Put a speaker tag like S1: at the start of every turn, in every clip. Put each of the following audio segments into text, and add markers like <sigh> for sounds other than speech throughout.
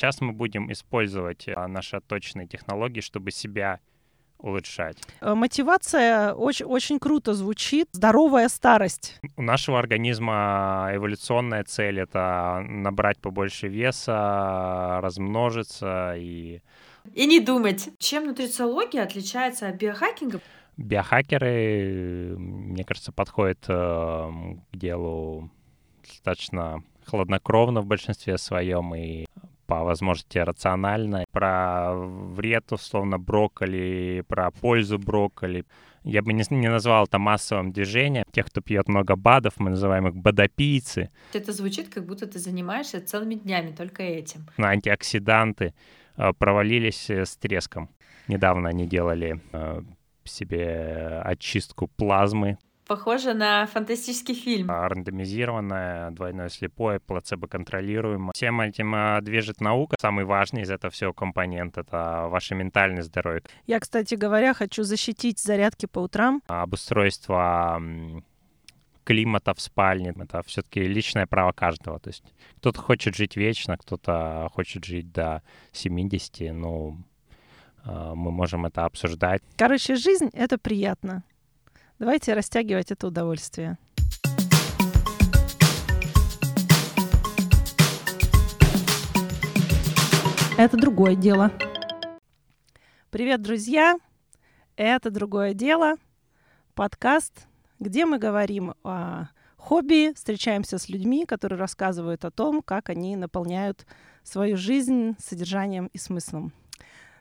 S1: сейчас мы будем использовать а, наши отточенные технологии, чтобы себя улучшать.
S2: Э, мотивация очень, очень круто звучит. Здоровая старость.
S1: У нашего организма эволюционная цель — это набрать побольше веса, размножиться и...
S3: И не думать. Чем нутрициология отличается от биохакинга?
S1: Биохакеры, мне кажется, подходят э, к делу достаточно хладнокровно в большинстве своем и по возможности рационально. Про вред, условно, брокколи, про пользу брокколи. Я бы не, не назвал это массовым движением. Тех, кто пьет много БАДов, мы называем их БАДопийцы.
S3: Это звучит, как будто ты занимаешься целыми днями только этим.
S1: Антиоксиданты э, провалились э, с треском. Недавно они делали э, себе очистку плазмы
S3: Похоже на фантастический фильм.
S1: А, рандомизированное, двойное слепое, плацебо-контролируемое. Всем этим а, движет наука. Самый важный из этого всего компонент — это ваше ментальное здоровье.
S2: Я, кстати говоря, хочу защитить зарядки по утрам.
S1: Обустройство климата в спальне. Это все-таки личное право каждого. То есть кто-то хочет жить вечно, кто-то хочет жить до 70. Ну, а, мы можем это обсуждать.
S2: Короче, жизнь — это приятно. Давайте растягивать это удовольствие. Это другое дело. Привет, друзья! Это другое дело. Подкаст, где мы говорим о хобби, встречаемся с людьми, которые рассказывают о том, как они наполняют свою жизнь содержанием и смыслом.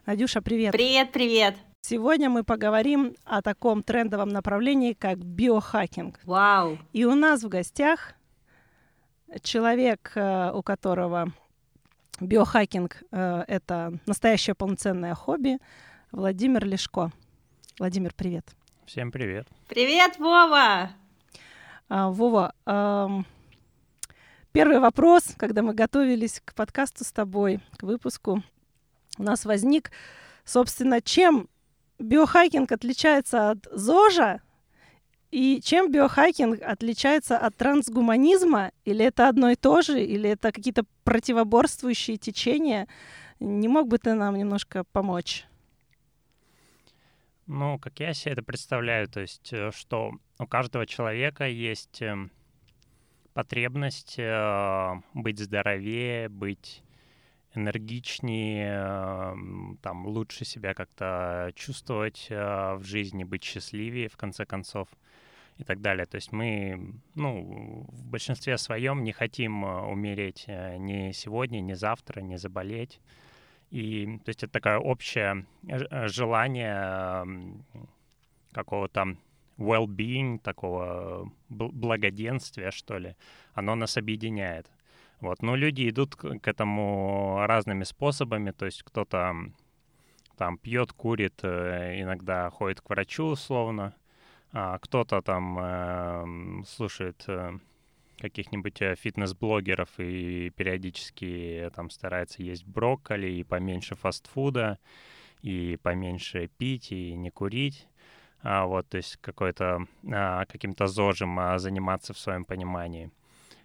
S2: Надюша, привет!
S3: Привет, привет!
S2: Сегодня мы поговорим о таком трендовом направлении, как биохакинг.
S3: Вау!
S2: И у нас в гостях человек, э, у которого биохакинг э, — это настоящее полноценное хобби, Владимир Лешко. Владимир, привет.
S1: Всем привет.
S3: Привет, Вова!
S2: А, Вова, первый вопрос, когда мы готовились к подкасту с тобой, к выпуску, у нас возник, собственно, чем биохакинг отличается от ЗОЖа, и чем биохакинг отличается от трансгуманизма? Или это одно и то же? Или это какие-то противоборствующие течения? Не мог бы ты нам немножко помочь?
S1: Ну, как я себе это представляю, то есть, э, что у каждого человека есть эм, потребность э, быть здоровее, быть энергичнее, там, лучше себя как-то чувствовать э, в жизни, быть счастливее, в конце концов, и так далее. То есть мы, ну, в большинстве своем не хотим э, умереть э, ни сегодня, ни завтра, ни заболеть. И, то есть это такое общее желание какого-то well-being, такого благоденствия, что ли, оно нас объединяет. Вот. Но люди идут к этому разными способами, то есть кто-то там пьет, курит, э, иногда ходит к врачу условно, а кто-то там э, слушает э, каких-нибудь э, фитнес-блогеров и периодически там старается есть брокколи и поменьше фастфуда, и поменьше пить и не курить. А, вот, то есть какой-то а, каким-то зожем а, заниматься в своем понимании.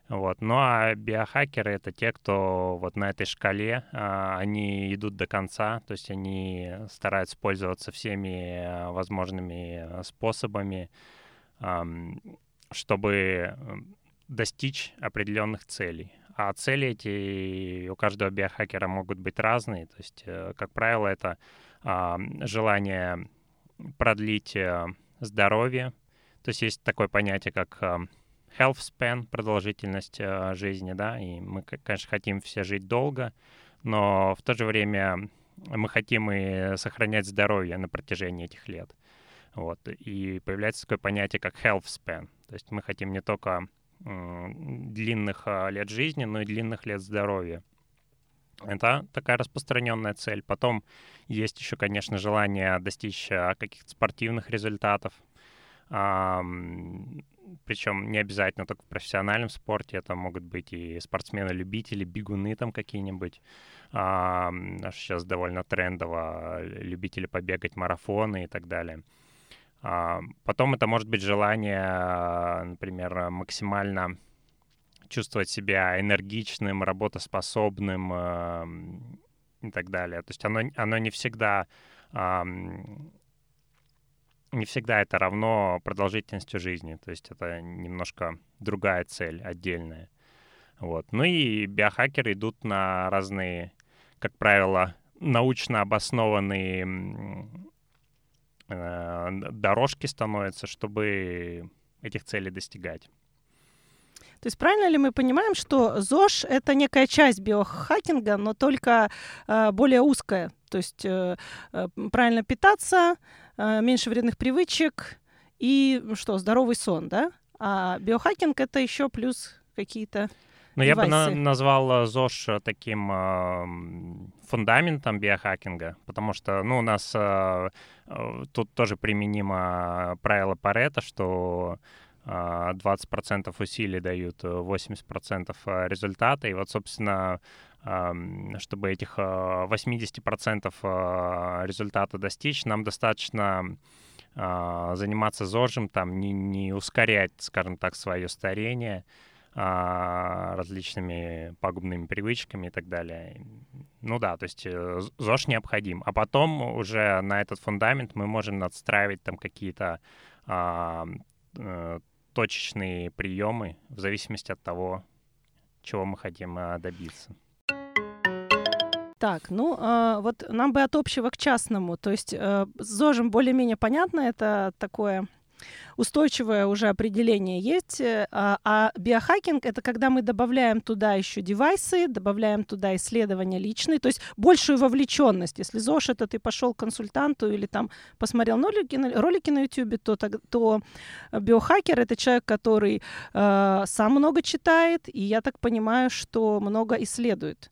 S1: Вот. Ну а биохакеры — это те, кто вот на этой шкале, а, они идут до конца, то есть они стараются пользоваться всеми а, возможными а, способами, чтобы достичь определенных целей. А цели эти у каждого биохакера могут быть разные. То есть, э, как правило, это желание продлить э, здоровье. То есть есть такое понятие, как health span, продолжительность э, жизни, да, и мы, конечно, хотим все жить долго, но в то же время мы хотим и сохранять здоровье на протяжении этих лет. Вот. И появляется такое понятие, как health span. То есть мы хотим не только длинных э, лет жизни, но и длинных лет здоровья. Это такая распространенная цель. Потом есть еще, конечно, желание достичь э, каких-то спортивных результатов причем не обязательно только в профессиональном спорте, это могут быть и спортсмены-любители, бегуны там какие-нибудь. А, сейчас довольно трендово любители побегать марафоны и так далее. А, потом это может быть желание, например, максимально чувствовать себя энергичным, работоспособным, и так далее. То есть оно, оно не всегда не всегда это равно продолжительностью жизни. То есть это немножко другая цель, отдельная. Вот. Ну и биохакеры идут на разные, как правило, научно обоснованные э, дорожки становятся, чтобы этих целей достигать.
S2: То есть правильно ли мы понимаем, что ЗОЖ — это некая часть биохакинга, но только э, более узкая? То есть э, э, правильно питаться, меньше вредных привычек и что, здоровый сон, да? А биохакинг — это еще плюс какие-то
S1: ну, я бы на- назвал э, ЗОЖ таким э, фундаментом биохакинга, потому что, ну, у нас э, э, тут тоже применимо правило Парета, что 20% а, усилий дают 80% э, э, результата. И вот, собственно, чтобы этих 80% э, результата достичь, нам достаточно а, заниматься ЗОЖем, там, не, не ускорять, скажем так, свое старение а, различными пагубными привычками и так далее. Ну да, то есть ЗОЖ необходим. А потом уже на этот фундамент мы можем надстраивать там какие-то точечные приемы в зависимости от того, чего мы хотим а, добиться.
S2: Так, ну э, вот нам бы от общего к частному. То есть э, с ЗОЖем более-менее понятно, это такое устойчивое уже определение есть. Э, а, а биохакинг — это когда мы добавляем туда еще девайсы, добавляем туда исследования личные, то есть большую вовлеченность. Если ЗОЖ — это ты пошел к консультанту или там посмотрел ролики, ролики на YouTube, то, то биохакер — это человек, который э, сам много читает, и я так понимаю, что много исследует.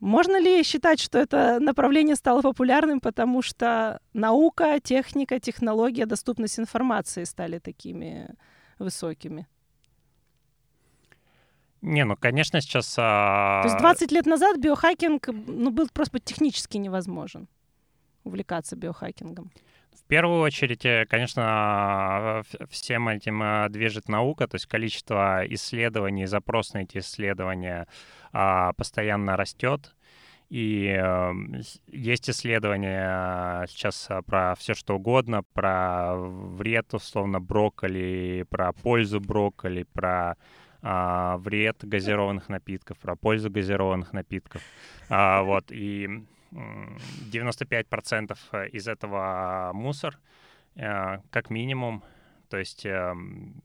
S2: Можно ли считать, что это направление стало популярным, потому что наука, техника, технология, доступность информации стали такими высокими?
S1: Не, ну, конечно, сейчас... А...
S2: То есть 20 лет назад биохакинг ну, был просто технически невозможен увлекаться биохакингом.
S1: В первую очередь, э, конечно, всем этим э, движет наука, то есть количество исследований, запрос на эти исследования а, постоянно растет. И э, есть исследования сейчас про все что угодно, про вред, условно, брокколи, про пользу брокколи, про а, вред газированных напитков, про пользу газированных напитков. А, вот, и 95% из этого мусор, э, как минимум. То есть эм,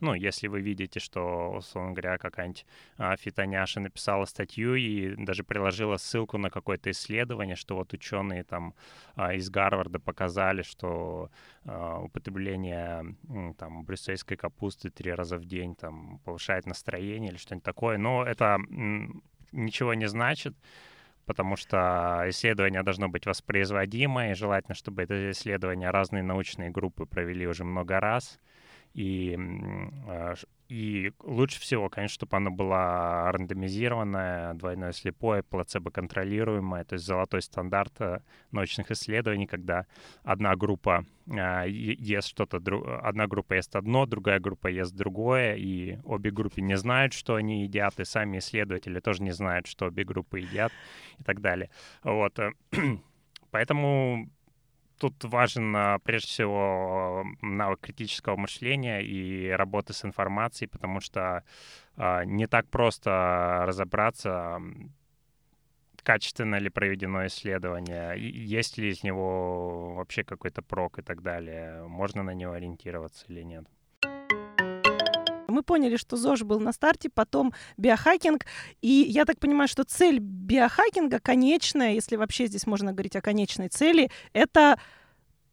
S1: ну, если вы видите, что, условно говоря, какая-нибудь а, фитоняша написала статью и даже приложила ссылку на какое-то исследование, что вот ученые там а, из Гарварда показали, что а, употребление там брюссельской капусты три раза в день там повышает настроение или что-нибудь такое, но это ничего не значит потому что исследование должно быть воспроизводимое, и желательно, чтобы это исследование разные научные группы провели уже много раз. И, а, и лучше всего, конечно, чтобы оно было рандомизированное, двойное слепое, плацебо-контролируемое, то есть золотой стандарт э, научных исследований, когда одна группа а, ест что-то, одна группа ест одно, другая группа ест другое, и обе группы не знают, что они едят, и сами исследователи тоже не знают, что обе группы едят и так далее. Вот. Э, <clears throat> поэтому тут важен прежде всего навык критического мышления и работы с информацией, потому что а, не так просто разобраться, качественно ли проведено исследование, есть ли из него вообще какой-то прок и так далее, можно на него ориентироваться или нет.
S2: Мы поняли, что ЗОЖ был на старте, потом биохакинг. И я так понимаю, что цель биохакинга конечная, если вообще здесь можно говорить о конечной цели, это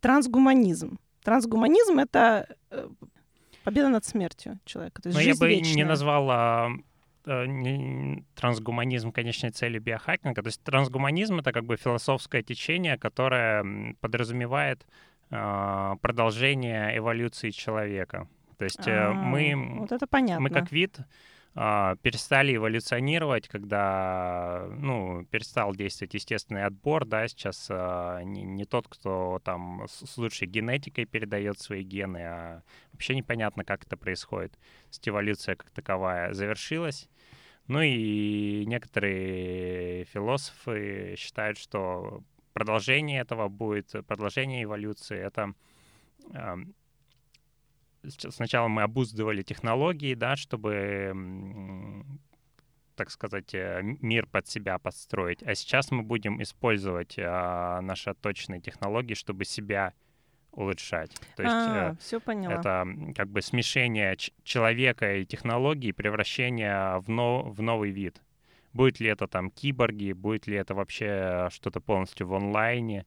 S2: трансгуманизм. Трансгуманизм — это э, победа над смертью человека. То есть Но
S1: я бы
S2: вечная.
S1: не а, а, не, трансгуманизм конечной целью биохакинга. То есть трансгуманизм — это как бы философское течение, которое подразумевает а, продолжение эволюции человека. То есть а, мы,
S2: вот это понятно.
S1: мы как вид а, перестали эволюционировать, когда, ну, перестал действовать естественный отбор, да, сейчас а, не, не тот, кто там с лучшей генетикой передает свои гены, а вообще непонятно, как это происходит. То есть эволюция как таковая завершилась, Ну и некоторые философы считают, что продолжение этого будет, продолжение эволюции — это сначала мы обуздывали технологии, да, чтобы, так сказать, э, мир под себя подстроить. А сейчас мы будем использовать а, наши отточенные технологии, чтобы себя улучшать.
S2: То есть а, э, все поняла.
S1: это как бы смешение человека и технологий, превращение в, но, в новый вид. Будет ли это там киборги, будет ли это вообще что-то полностью в онлайне,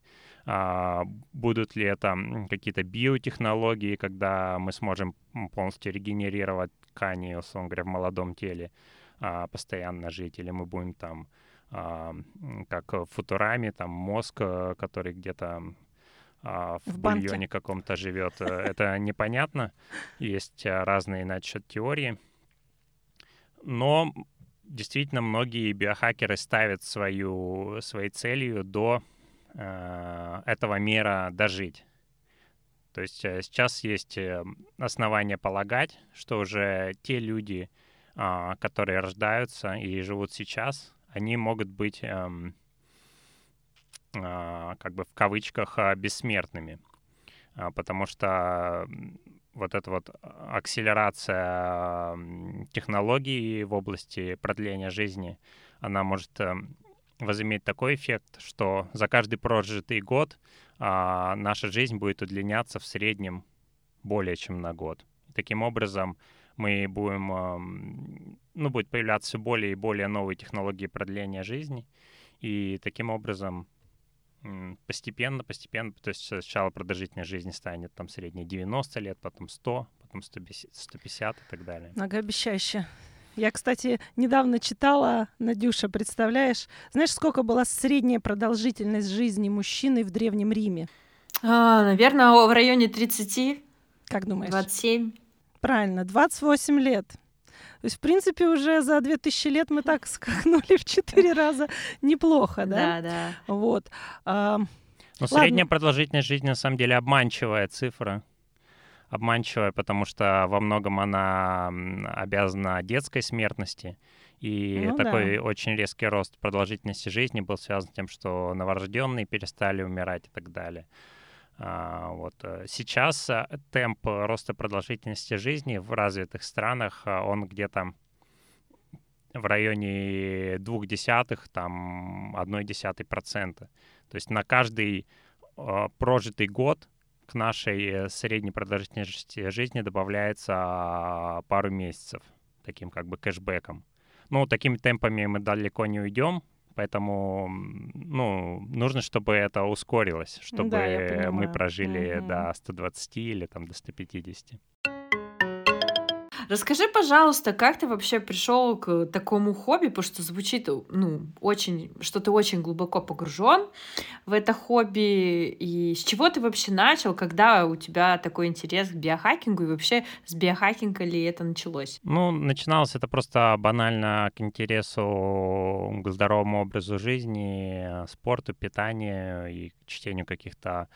S1: будут ли это какие-то биотехнологии, когда мы сможем полностью регенерировать ткани, условно говоря, в молодом теле, а, постоянно жить, или мы будем там а, как в Футураме, там мозг, э, который где-то а, в, в бульоне каком-то живет. <laughs> Это непонятно. Есть разные насчет теории. Но действительно многие биохакеры ставят свою, своей целью до этого мира дожить. То есть сейчас есть основания полагать, что уже те люди, э, которые рождаются и живут сейчас, они могут быть эм, а, как бы в кавычках а, бессмертными, а, потому что вот эта вот акселерация технологий в области продления жизни, она может возыметь такой эффект, что за каждый прожитый год наша жизнь будет удлиняться в среднем более чем на год. Таким образом, мы будем, ну, будет появляться все более и более новые технологии продления жизни, и таким образом постепенно, постепенно, то есть сначала продолжительность жизни станет там средней 90 лет, потом 100, потом 150, 150 и так далее.
S2: Многообещающе. Я, кстати, недавно читала, Надюша, представляешь, знаешь, сколько была средняя продолжительность жизни мужчины в Древнем Риме?
S3: А, наверное, в районе 30.
S2: Как думаешь?
S3: 27.
S2: Правильно, 28 лет. То есть, в принципе, уже за 2000 лет мы так скакнули в четыре раза неплохо,
S3: да? Да, да.
S2: Вот. А,
S1: Но средняя продолжительность жизни, на самом деле, обманчивая цифра. Обманчивая, потому что во многом она обязана детской смертности. И ну, такой да. очень резкий рост продолжительности жизни был связан с тем, что новорожденные перестали умирать и так далее. А, вот. Э, сейчас э, темп роста продолжительности жизни в развитых странах, э, он где-то в районе двух десятых, там, одной десятой процента. То есть на каждый прожитый год к нашей средней продолжительности жизни добавляется а, пару месяцев таким как бы кэшбэком. Ну, такими темпами мы далеко не уйдем, Поэтому, ну, нужно, чтобы это ускорилось, чтобы да, мы прожили угу. до 120 или там до 150.
S3: Расскажи, пожалуйста, как ты вообще пришел к такому хобби, потому что звучит, ну, очень, что ты очень глубоко погружен в это хобби, и с чего ты вообще начал, когда у тебя такой интерес к биохакингу, и вообще с биохакинга ли это началось?
S1: Ну, начиналось это просто банально к интересу к здоровому образу жизни, спорту, питанию и чтению каких-то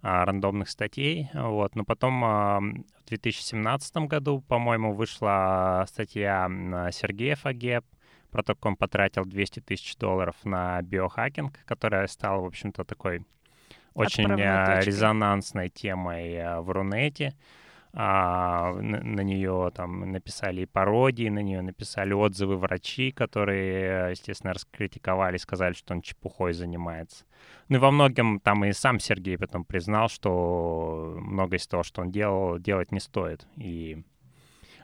S1: а, рандомных статей. Вот. Но потом а, в 2017 году, по-моему, вышла статья Сергея Фагеп про то, как он потратил 200 тысяч долларов на биохакинг, которая стала, в общем-то, такой очень а, резонансной темой в Рунете а, на, на нее там написали пародии, на нее написали отзывы врачи, которые, естественно, раскритиковали, сказали, что он чепухой занимается. Ну и во многом там и сам Сергей потом признал, что многое из того, что он делал, делать не стоит. И,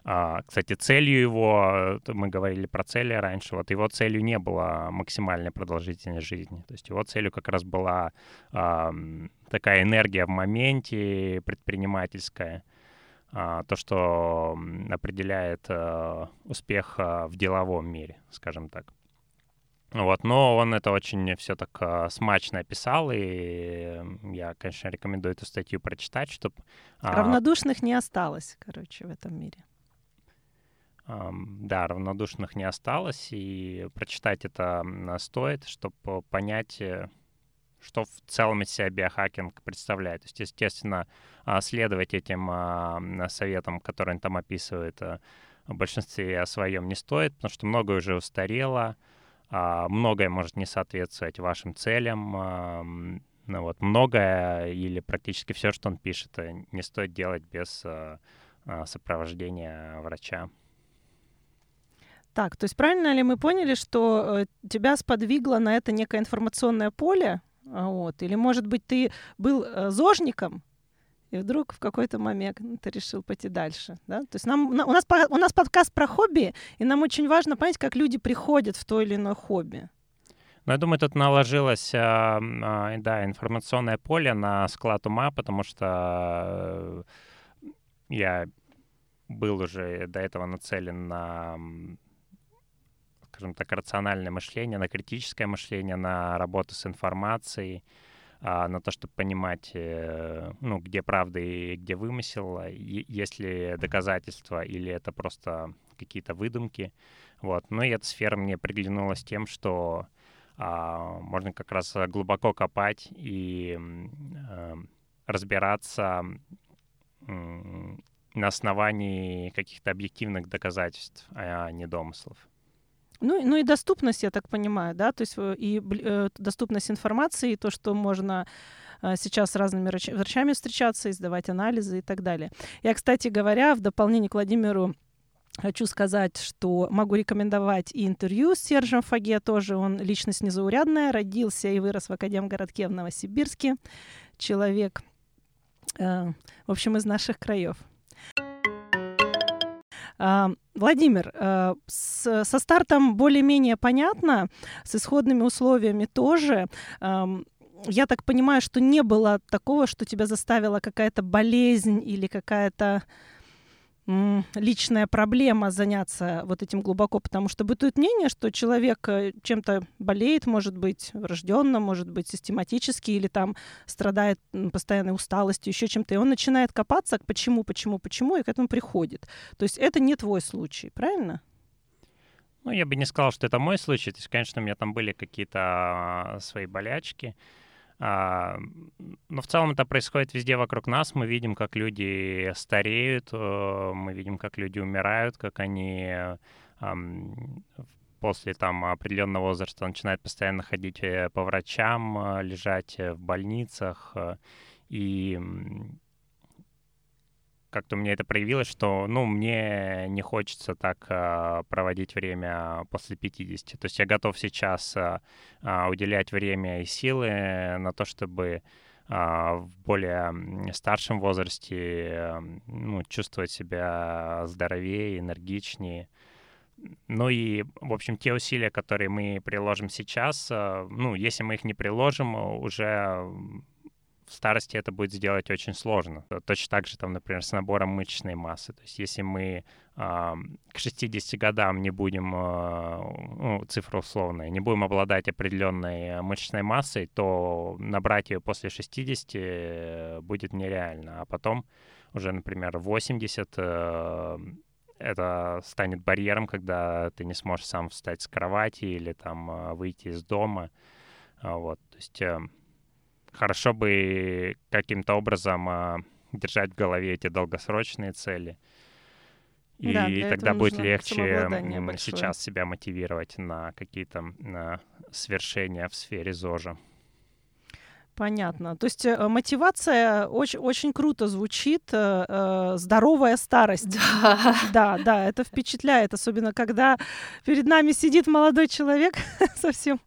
S1: а, кстати, целью его, мы говорили про цели раньше, вот его целью не была максимальная продолжительность жизни. То есть его целью как раз была а, такая энергия в моменте предпринимательская, то, что определяет э, успех э, в деловом мире, скажем так. Вот, но он это очень все так uh, смачно описал, и я, конечно, рекомендую эту статью прочитать, чтобы...
S2: Равнодушных не осталось, короче, в этом мире.
S1: Да, равнодушных не осталось, и прочитать это стоит, чтобы понять, э, что в целом из себя биохакинг представляет. То есть, естественно, а, следовать этим а, советам, которые он там описывает, а, в большинстве своем не стоит, потому что многое уже устарело, а, многое может не соответствовать вашим целям, ну вот, многое или практически все, что он пишет, э, не стоит делать без а, сопровождения врача.
S2: Так, то есть правильно ли мы поняли, что э, тебя сподвигло на это некое информационное поле, вот, или, может быть, ты был э, зожником, и вдруг в какой-то момент ты решил пойти дальше, да? То есть нам, у, нас, у нас подкаст про хобби, и нам очень важно понять, как люди приходят в то или иное хобби.
S1: Ну, я думаю, тут наложилось, а, а, да, информационное поле на склад ума, потому что э, я был уже до этого нацелен на, скажем так, рациональное мышление, на критическое мышление, на работу с информацией, а, на то, чтобы понимать, э, ну, где правда и где вымысел, есть ли доказательства или это просто какие-то выдумки. Вот. Ну и эта сфера мне приглянулась тем, что а, можно как раз глубоко копать и а, разбираться на основании каких-то объективных доказательств, а не домыслов.
S2: Ну, ну и доступность, я так понимаю, да, то есть э, и э, доступность информации, и то, что можно э, сейчас с разными врачами встречаться, издавать анализы и так далее. Я, кстати говоря, в дополнение к Владимиру Хочу сказать, что могу рекомендовать и интервью с Сержем Фаге, тоже он личность незаурядная, родился и вырос в Академгородке в Новосибирске, человек, э, в общем, из наших краев. Владимир, с, со стартом более-менее понятно, с исходными условиями тоже. Я так понимаю, что не было такого, что тебя заставила какая-то болезнь или какая-то личная проблема заняться вот этим глубоко, потому что бытует мнение, что человек э, чем-то болеет, может быть, врожденно, может быть, систематически, или там страдает постоянной усталостью, еще чем-то, и он начинает копаться, почему, почему, почему, и к этому приходит. То есть это не твой случай, правильно?
S1: Ну, я бы не сказал, что это мой случай. То есть, конечно, у меня там были какие-то а, свои болячки. А, но в целом это происходит везде вокруг нас. Мы видим, как люди стареют, э, мы видим, как люди умирают, как они после там определенного возраста начинают постоянно ходить э, по врачам, э, лежать в больницах. И как-то мне это проявилось, что, ну, мне не хочется так а, проводить время после 50. То есть я готов сейчас а, уделять время и силы на то, чтобы в более старшем возрасте ну, чувствовать себя здоровее, энергичнее. Ну и, в общем, те усилия, которые мы приложим сейчас, ну, если мы их не приложим, уже в старости это будет сделать очень сложно. Точно так же, там, например, с набором мышечной массы. То есть если мы э, к 60 годам не будем, э, ну, цифра условная, не будем обладать определенной мышечной массой, то набрать ее после 60 э, будет нереально. А потом уже, например, 80 э, это станет барьером, когда ты не сможешь сам встать с кровати или там э, выйти из дома. Вот, то есть э, хорошо бы каким-то образом а, держать в голове эти долгосрочные цели. И да, тогда будет легче сейчас себя мотивировать на какие-то на свершения в сфере ЗОЖа.
S2: Понятно. То есть э, мотивация очень, очень круто звучит. Э, э, здоровая старость. Да. да, да, это впечатляет, особенно когда перед нами сидит молодой человек <laughs> совсем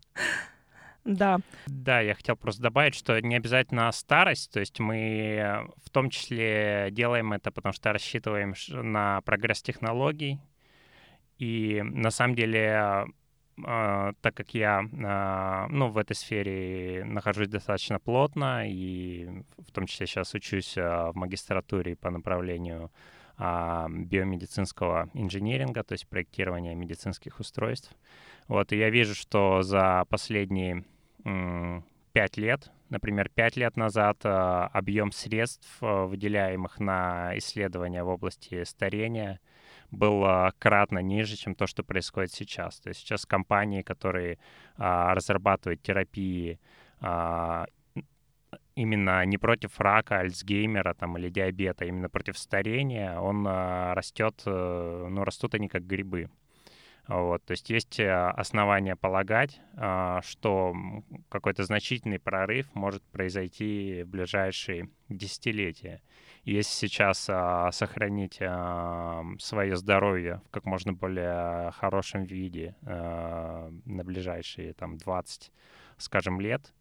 S2: да.
S1: Да, я хотел просто добавить, что не обязательно старость, то есть мы в том числе делаем это, потому что рассчитываем на прогресс технологий, и на самом деле Uh, так как я uh, ну, в этой сфере нахожусь достаточно плотно, и в том числе сейчас учусь uh, в магистратуре по направлению биомедицинского инженеринга, то есть проектирования медицинских устройств. Вот, и я вижу, что за последние 5 лет, например, 5 лет назад э, объем средств, э, выделяемых на исследования в области старения, был э, кратно ниже, чем то, что происходит сейчас. То есть сейчас компании, которые разрабатывают терапии именно не против рака, Альцгеймера там, или диабета, а именно против старения, он растет, ну, растут они как грибы. Вот, то есть есть э, основания полагать, а, что какой-то значительный прорыв может произойти в ближайшие десятилетия. Если сейчас а, сохранить свое здоровье в как можно более хорошем виде на ближайшие там 20, скажем, лет,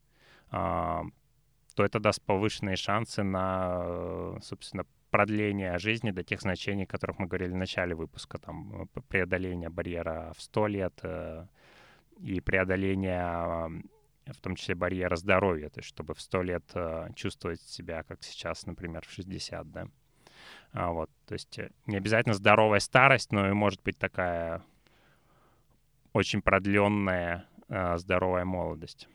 S1: то это даст повышенные шансы на, э, собственно, продление жизни до тех значений, о которых мы говорили в начале выпуска, там, э, преодоление барьера в 100 лет э, и преодоление в том числе барьера здоровья, то есть чтобы в 100 лет чувствовать себя, как сейчас, например, в 60, да. А вот, то есть не обязательно здоровая старость, но и может быть такая очень продленная здоровая молодость.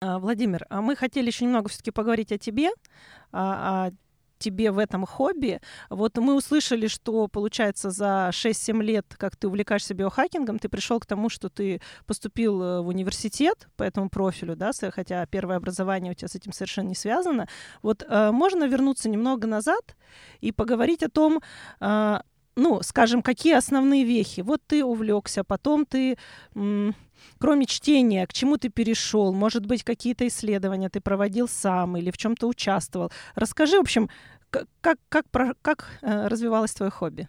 S2: А, Владимир, а мы хотели еще немного все-таки поговорить о тебе, о, о тебе в этом хобби. Вот мы услышали, что, получается, за 6-7 лет, как ты увлекаешься биохакингом, ты пришел к тому, что ты поступил э, в университет по этому профилю, да, хотя первое образование у тебя с этим совершенно не связано. Вот э, можно вернуться немного назад и поговорить о том, э, ну, скажем, какие основные вехи. Вот ты увлекся, потом ты кроме чтения, к чему ты перешел? Может быть, какие-то исследования ты проводил сам или в чем-то участвовал? Расскажи, в общем, как, как, как, как э, развивалось твое хобби?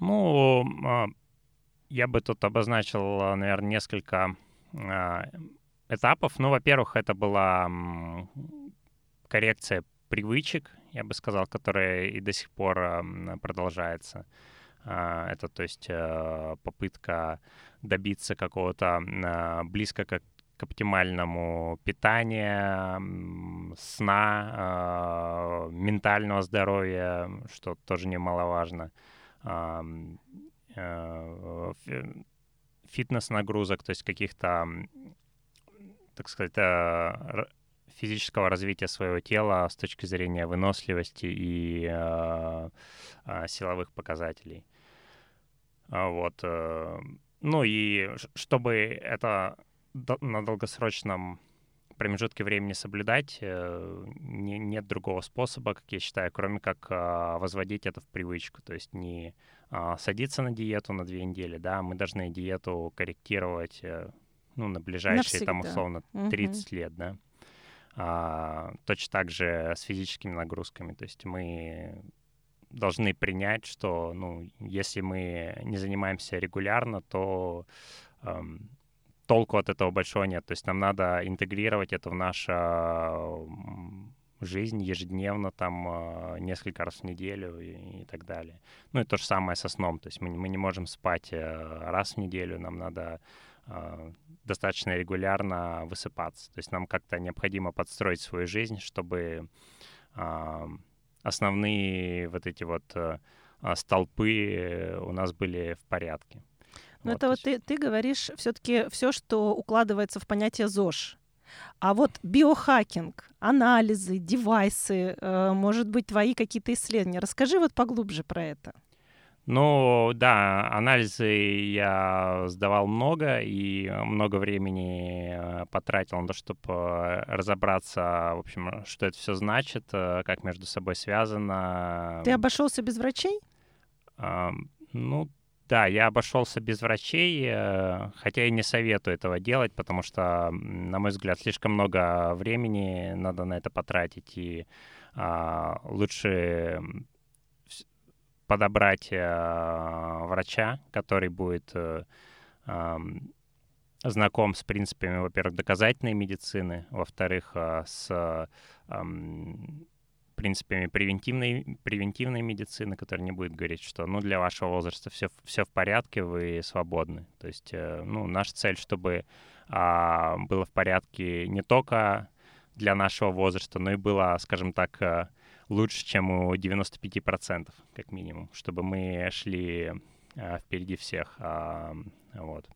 S1: Ну, а, я бы тут обозначил, наверное, несколько а, этапов. Ну, во-первых, это была коррекция привычек, я бы сказал, которая и до сих пор продолжается. А, это, то есть, э, попытка добиться какого-то а, близко к, к оптимальному питания, сна, а, ментального здоровья, что тоже немаловажно, э, фитнес-нагрузок, то есть каких-то, так сказать, э, физического развития своего тела с точки зрения выносливости и э, силовых показателей. А вот. Э, ну и чтобы это на долгосрочном промежутке времени соблюдать, э, не, нет другого способа, как я считаю, кроме как а, возводить это в привычку. То есть не а, садиться на диету на две недели, да, мы должны диету корректировать э, ну, на ближайшие, Навсегда. там, условно, 30 угу. лет, да. А, точно так же с физическими нагрузками. То есть мы должны принять, что, ну, если мы не занимаемся регулярно, то эм, толку от этого большого нет. То есть нам надо интегрировать это в нашу жизнь ежедневно, там, э, несколько раз в неделю и, и так далее. Ну и то же самое со сном. То есть мы, мы не можем спать э, раз в неделю, нам надо достаточно регулярно высыпаться. То есть нам как-то необходимо подстроить свою жизнь, чтобы основные вот эти вот э, а, столпы у нас были в порядке.
S2: Ну, вот, это вот ты, ты говоришь все-таки все, что укладывается в понятие ЗОЖ. А вот биохакинг, анализы, девайсы, э, может быть, твои какие-то исследования. Расскажи вот поглубже про это.
S1: Ну, да, анализы я сдавал много и много времени э, потратил на то, чтобы э, разобраться, в общем, что это все значит, э, как между собой связано.
S2: Ты обошелся без врачей?
S1: Ну, да, я обошелся без врачей, хотя и не советую этого делать, потому что, на мой взгляд, слишком много времени надо на это потратить, и а, лучше подобрать э, врача, который будет э, э, знаком с принципами, во-первых, доказательной медицины, во-вторых, э, с э, принципами превентивной, превентивной медицины, который не будет говорить, что ну, для вашего возраста все, все в порядке, вы свободны. То есть э, ну, наша цель, чтобы э, было в порядке не только для нашего возраста, но и было, скажем так, э, лучше, чем у 95%, как минимум, чтобы мы шли а, впереди всех. А, вот.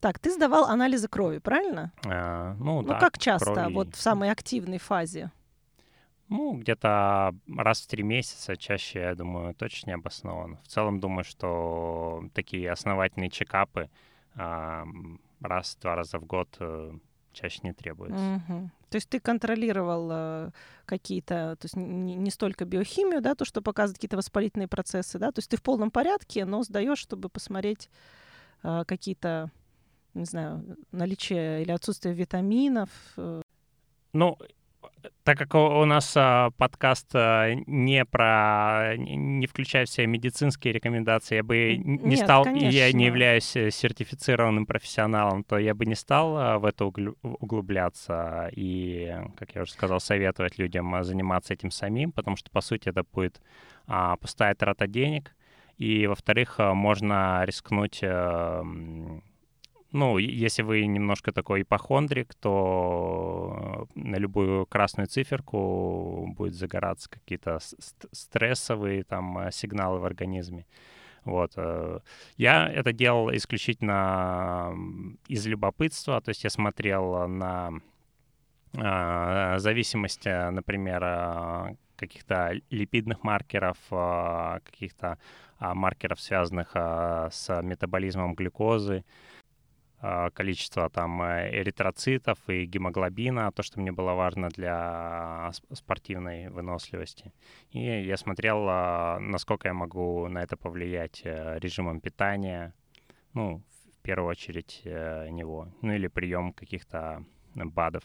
S2: Так, ты сдавал анализы крови, правильно?
S1: А, ну,
S2: ну
S1: да.
S2: как часто, крови... вот в самой активной фазе?
S1: Ну, где-то раз в три месяца, чаще, я думаю, точно не обоснован. В целом, думаю, что такие основательные чекапы а, раз-два раза в год э, чаще не требуется.
S2: Мгм. То есть ты контролировал э, какие-то, то есть не, не столько биохимию, да, то, что показывает какие-то воспалительные процессы, да, то есть ты в полном порядке, но сдаешь, чтобы посмотреть э, какие-то, не знаю, наличие или отсутствие витаминов. э.
S1: Ну, так как у нас а, подкаст а, не про не не включает в себя медицинские рекомендации, я бы не
S2: нет,
S1: стал, и я
S2: конечно.
S1: не являюсь э, сертифицированным профессионалом, то я бы не стал а, в это углубляться и, как я уже сказал, советовать людям заниматься этим самим, потому что, по сути, это будет пустая трата денег, и, во-вторых, можно рискнуть а, м, ну, если вы немножко такой ипохондрик, то э, на любую красную циферку будет загораться какие-то стрессовые там э, сигналы в организме. Вот. э, Я это делал исключительно из любопытства, то есть я смотрел на а, зависимость, например, каких-то липидных маркеров, каких-то а, маркеров, связанных с метаболизмом глюкозы, количество там э, эритроцитов и гемоглобина, то, что мне было важно для сп- спортивной выносливости. И я смотрел, а, насколько я могу на это повлиять э, режимом питания, ну, в первую очередь э, него, ну или прием каких-то БАДов.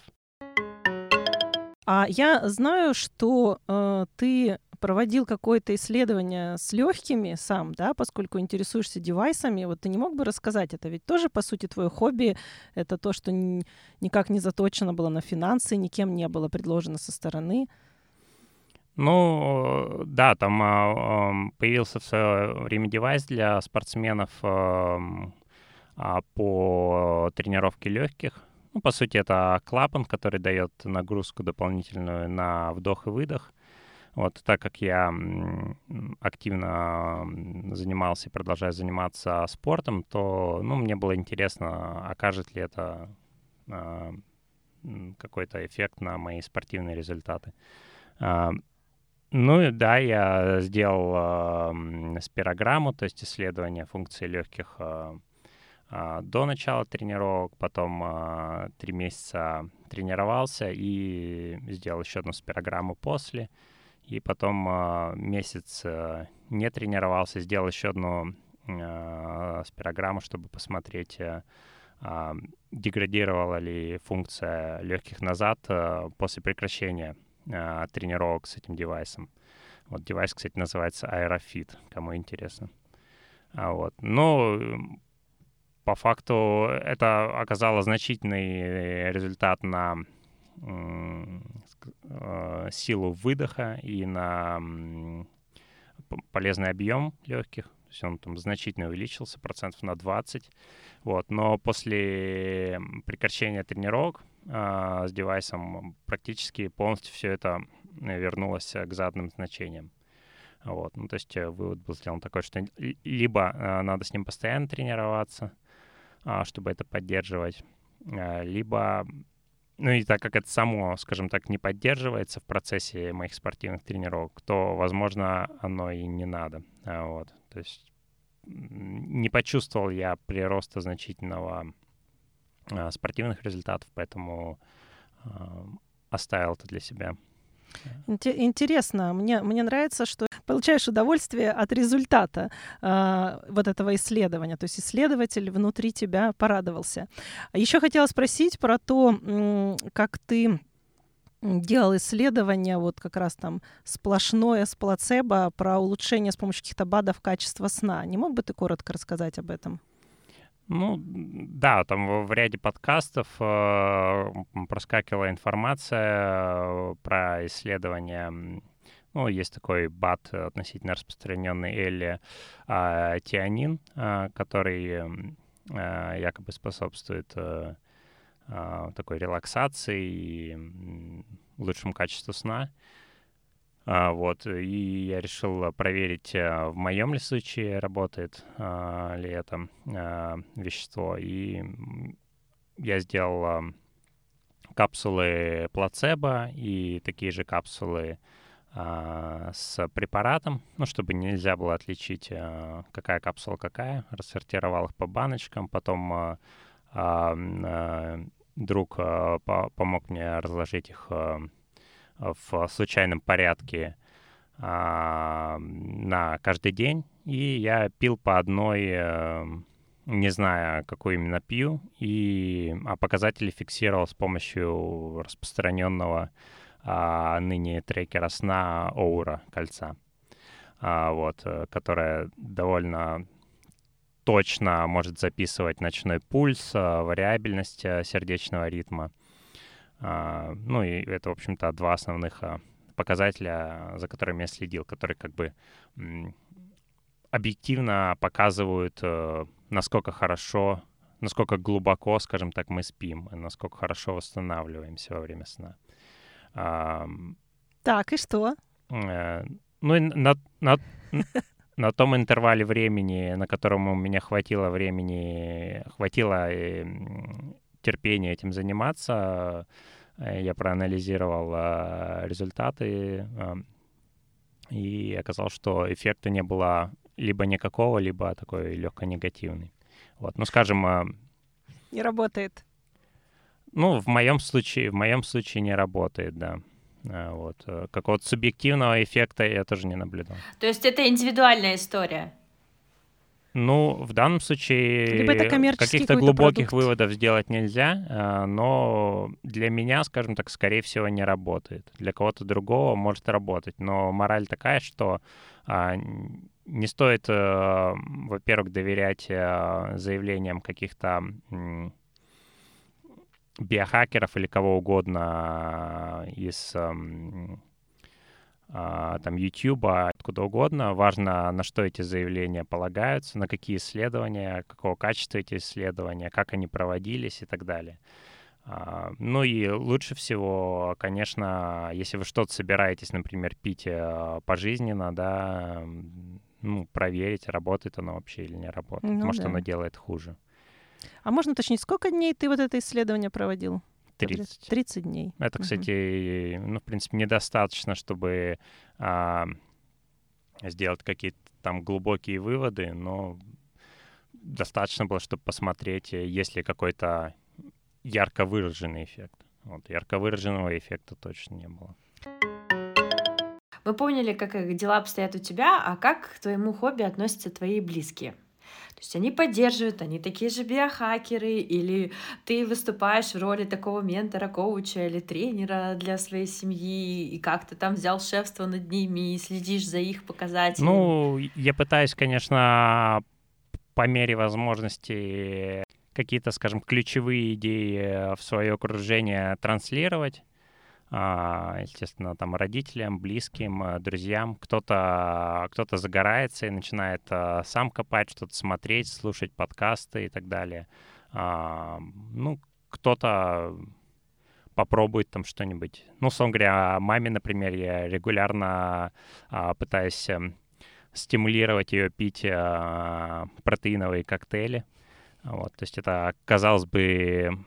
S2: А я знаю, что э, ты проводил какое-то исследование с легкими сам, да, поскольку интересуешься девайсами. Вот ты не мог бы рассказать это? Ведь тоже, по сути, твое хобби — это то, что никак не заточено было на финансы, никем не было предложено со стороны.
S1: Ну, да, там а, появился в свое время девайс для спортсменов а, по тренировке легких. Ну, по сути, это клапан, который дает нагрузку дополнительную на вдох и выдох. Вот так как я активно занимался и продолжаю заниматься спортом, то ну, мне было интересно, окажет ли это м, какой-то эффект на мои спортивные результаты. А, ну и да, я сделал м, спирограмму, то есть исследование функции легких до начала тренировок, потом три месяца тренировался и сделал еще одну спирограмму после, и потом а, месяц а, не тренировался, сделал еще одну а, спирограмму, чтобы посмотреть, а, а, деградировала ли функция легких назад а, после прекращения тренировок с этим девайсом. Вот девайс, кстати, называется Aerofit, кому интересно. Вот. Но м, по факту это оказало значительный э, результат на э, силу выдоха и на полезный объем легких. То есть он там значительно увеличился, процентов на 20. Вот. Но после прекращения тренировок а, с девайсом практически полностью все это э, вернулось э, к заданным значениям. Вот. Ну, то есть э, вывод был сделан такой, что либо э, надо с ним постоянно тренироваться, а, чтобы это поддерживать, либо, ну и так как это само, скажем так, не поддерживается в процессе моих спортивных тренировок, то, возможно, оно и не надо. А, Вот. То есть не почувствовал я прироста значительного а, спортивных результатов, поэтому а, оставил это для себя.
S2: Инте- Интересно, мне, мне нравится, что получаешь удовольствие от результата а, вот этого исследования. То есть исследователь внутри тебя порадовался. Еще хотела спросить про то, как ты делал исследование, вот как раз там сплошное с плацебо про улучшение с помощью каких-то БАДов качества сна. Не мог бы ты коротко рассказать об этом?
S1: Ну, да, там в, в ряде подкастов э, проскакивала информация э, про исследования. м, Ну, есть такой БАТ, относительно распространенный Элли а, тианин, а, который а, якобы способствует э, такой релаксации и лучшему качеству сна. Вот, и я решил проверить, а, в моем ли случае работает а, ли это а, вещество. И я сделал а, капсулы плацебо и такие же капсулы а, с препаратом, ну, чтобы нельзя было отличить, а, какая капсула какая. Рассортировал их по баночкам, потом а, а, а, друг помог мне разложить их в случайном порядке а, на каждый день, и я пил по одной, не зная, какую именно пью, и а показатели фиксировал с помощью распространенного а, ныне трекера сна Оура кольца, а, вот, э, которая довольно точно может записывать ночной пульс, а, вариабельность а, сердечного ритма. А, ну и это, в общем-то, два основных а, показателя, за которыми я следил, которые как бы объективно показывают, э, насколько хорошо, насколько глубоко, скажем так, мы спим, насколько хорошо восстанавливаемся во время сна.
S2: Так, и что?
S1: Э, ну, на, на, <laughs> на том интервале времени, на котором у меня хватило времени, хватило э, терпения этим заниматься, э, я проанализировал результаты и оказалось, что эффекта не было либо никакого, либо такой легко негативный. Вот, ну, скажем...
S2: Не работает.
S1: Ну, в моем случае, в моем случае не работает, да. Вот. Э, какого-то субъективного эффекта я тоже не наблюдал.
S3: То есть это индивидуальная история?
S1: Ну, в данном случае каких-то глубоких продукт. выводов сделать нельзя, а, но для меня, скажем так, скорее всего, не работает. Для кого-то другого может работать, но мораль такая, что а, не стоит, э, во-первых, доверять э, заявлениям каких-то биохакеров или кого угодно из там YouTube, откуда угодно. Важно, на что эти заявления полагаются, на какие исследования, какого качества эти исследования, как они проводились и так далее. А, ну и лучше всего, конечно, если вы что-то собираетесь, например, пить э, пожизненно, да, ну, проверить, работает оно вообще или не работает. Ну, Может, да. оно делает хуже.
S2: А можно уточнить, сколько дней ты вот это исследование проводил?
S1: 30.
S2: 30 дней.
S1: Это, кстати, угу. ну, в принципе, недостаточно, чтобы а, сделать какие-то там глубокие выводы, но достаточно было, чтобы посмотреть, есть ли какой-то ярко выраженный эффект. Вот, ярко выраженного эффекта точно не было.
S3: Мы поняли, как дела обстоят у тебя, а как к твоему хобби относятся твои близкие? То есть они поддерживают, они такие же биохакеры, или ты выступаешь в роли такого ментора, коуча или тренера для своей семьи, и как ты там взял шефство над ними и следишь за их показателями?
S1: Ну, я пытаюсь, конечно, по мере возможности какие-то, скажем, ключевые идеи в свое окружение транслировать. А, естественно, там родителям, близким, э, друзьям. Кто-то кто загорается и начинает э, сам копать, что-то смотреть, слушать подкасты и так далее. А, ну, кто-то попробует там что-нибудь. Ну, условно говоря, маме, например, я регулярно а, пытаюсь эм, стимулировать ее пить протеиновые коктейли. Вот, то есть это, казалось бы,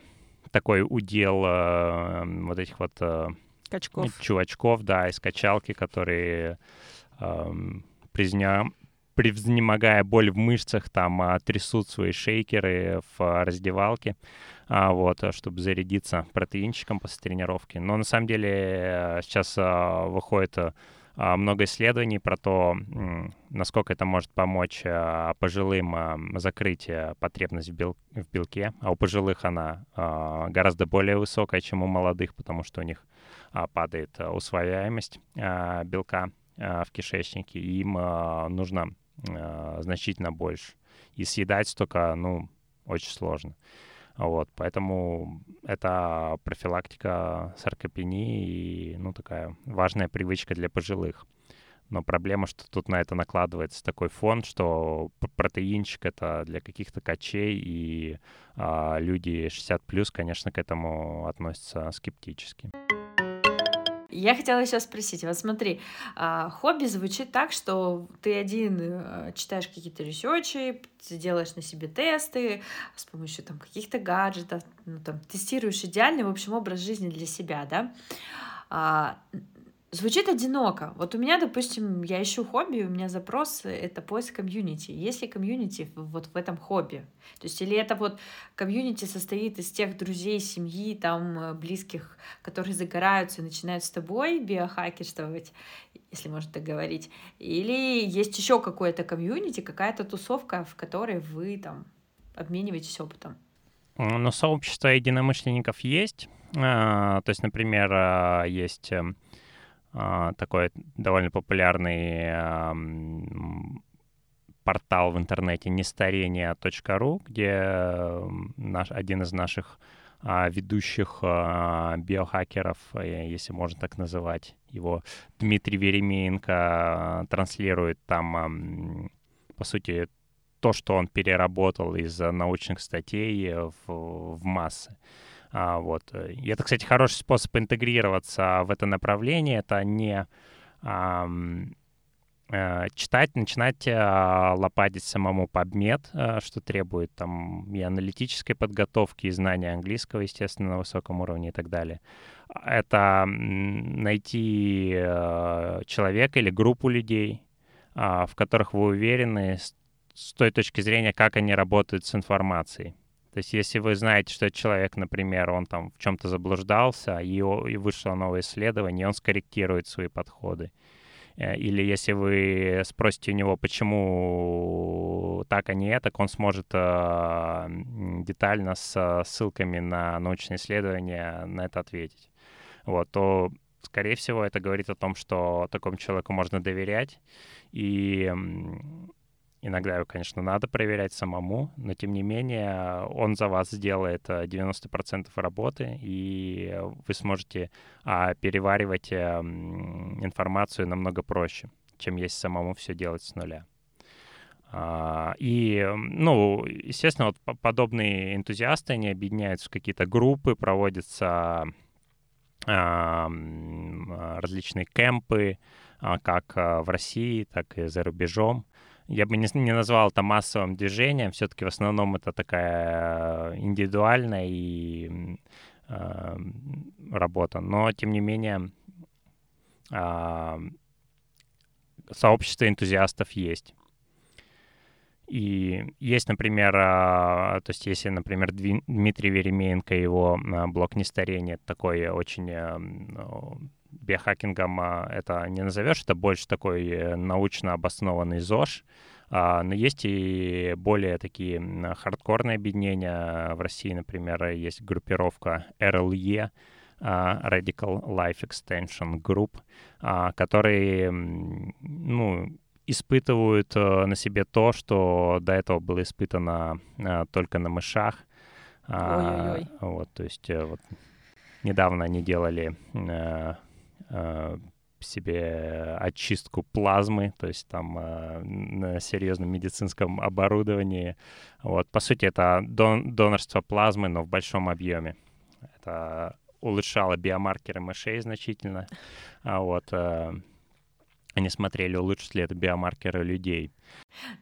S1: такой удел э, вот этих вот э,
S2: Качков.
S1: чувачков, да, из качалки, которые э, призня... превзнемогая боль в мышцах, там э, трясут свои шейкеры в раздевалке, а, вот, чтобы зарядиться протеинчиком после тренировки. Но на самом деле э, сейчас э, выходит а, много исследований про то, насколько это может помочь а, пожилым а, закрыть э, потребность в, бел в белке. А у пожилых она гораздо более высокая, чем у молодых, потому что у них падает усвояемость белка в кишечнике, им нужно значительно больше. И съедать столько, ну, очень сложно. Вот, поэтому это профилактика саркопении и, ну, такая важная привычка для пожилых. Но проблема, что тут на это накладывается такой фон, что протеинчик это для каких-то качей, и а, люди 60 плюс, конечно, к этому относятся скептически.
S3: Я хотела сейчас спросить, вот смотри, а, хобби звучит так, что ты один э, читаешь какие-то research и, делаешь на себе тесты с помощью там каких-то гаджетов, ну, там, тестируешь идеальный, в общем, образ жизни для себя, да? Звучит одиноко. Вот у меня, допустим, я ищу хобби, у меня запрос — это поиск комьюнити. Есть ли комьюнити вот в этом хобби? То есть или это вот комьюнити состоит из тех друзей, семьи, там, э, близких, которые загораются и начинают с тобой биохакерствовать, если можно так говорить. Или есть еще какое-то комьюнити, какая-то тусовка, в которой вы там обмениваетесь опытом?
S1: Ну, сообщество единомышленников есть. А, то есть, например, есть эм, такой довольно популярный портал в интернете нестарение.ру, где наш, один из наших а, ведущих а, биохакеров, э, если можно так называть, его Дмитрий Веремеенко транслирует там, по сути, то, что он переработал из научных статей в, в массы. А, вот. И это, кстати, хороший способ интегрироваться в это направление. Это не а, читать, начинать а, лопатить самому PubMed, а, что требует там и аналитической подготовки, и знания английского, естественно, на высоком уровне и так далее. Это найти человека или группу людей, а, в которых вы уверены с той точки зрения, как они работают с информацией. То есть если вы знаете, что человек, например, он там в чем-то заблуждался, и, и вышло новое исследование, он скорректирует свои подходы. Э, или если вы спросите у него, почему так, а не это, он сможет э, детально с ссылками на научные исследования на это ответить. Вот, то, скорее всего, это говорит о том, что такому человеку можно доверять. И Иногда его, конечно, надо проверять самому, но тем не менее он за вас сделает 90% э, работы, и вы сможете а, переваривать а, информацию намного проще, чем если самому все делать с нуля. А, и, ну, естественно, вот подобные энтузиасты, они объединяются в какие-то группы, проводятся а, различные кемпы, как в России, так и за рубежом я бы не, не назвал это массовым движением, все-таки в основном это такая индивидуальная и э, работа, но тем не менее э, сообщество энтузиастов есть. И есть, например, а, то есть если, например, Дмитрий Веремеенко, его блок нестарения, такой очень биохакингом это не назовешь, это больше такой э, научно обоснованный ЗОЖ, а, но есть и более такие хардкорные объединения. В России, например, есть группировка RLE, а, Radical Life Extension Group, а, которые, ну, испытывают э, на себе то, что до этого было испытано только на мышах. Ой-ой-ой. Вот, то есть э, вот недавно они делали себе очистку плазмы, то есть там э, на серьезном медицинском оборудовании. Вот, по сути, это дон донорство плазмы, но в большом объеме. Это улучшало биомаркеры мышей значительно. А вот э, они смотрели, улучшит ли это биомаркеры людей.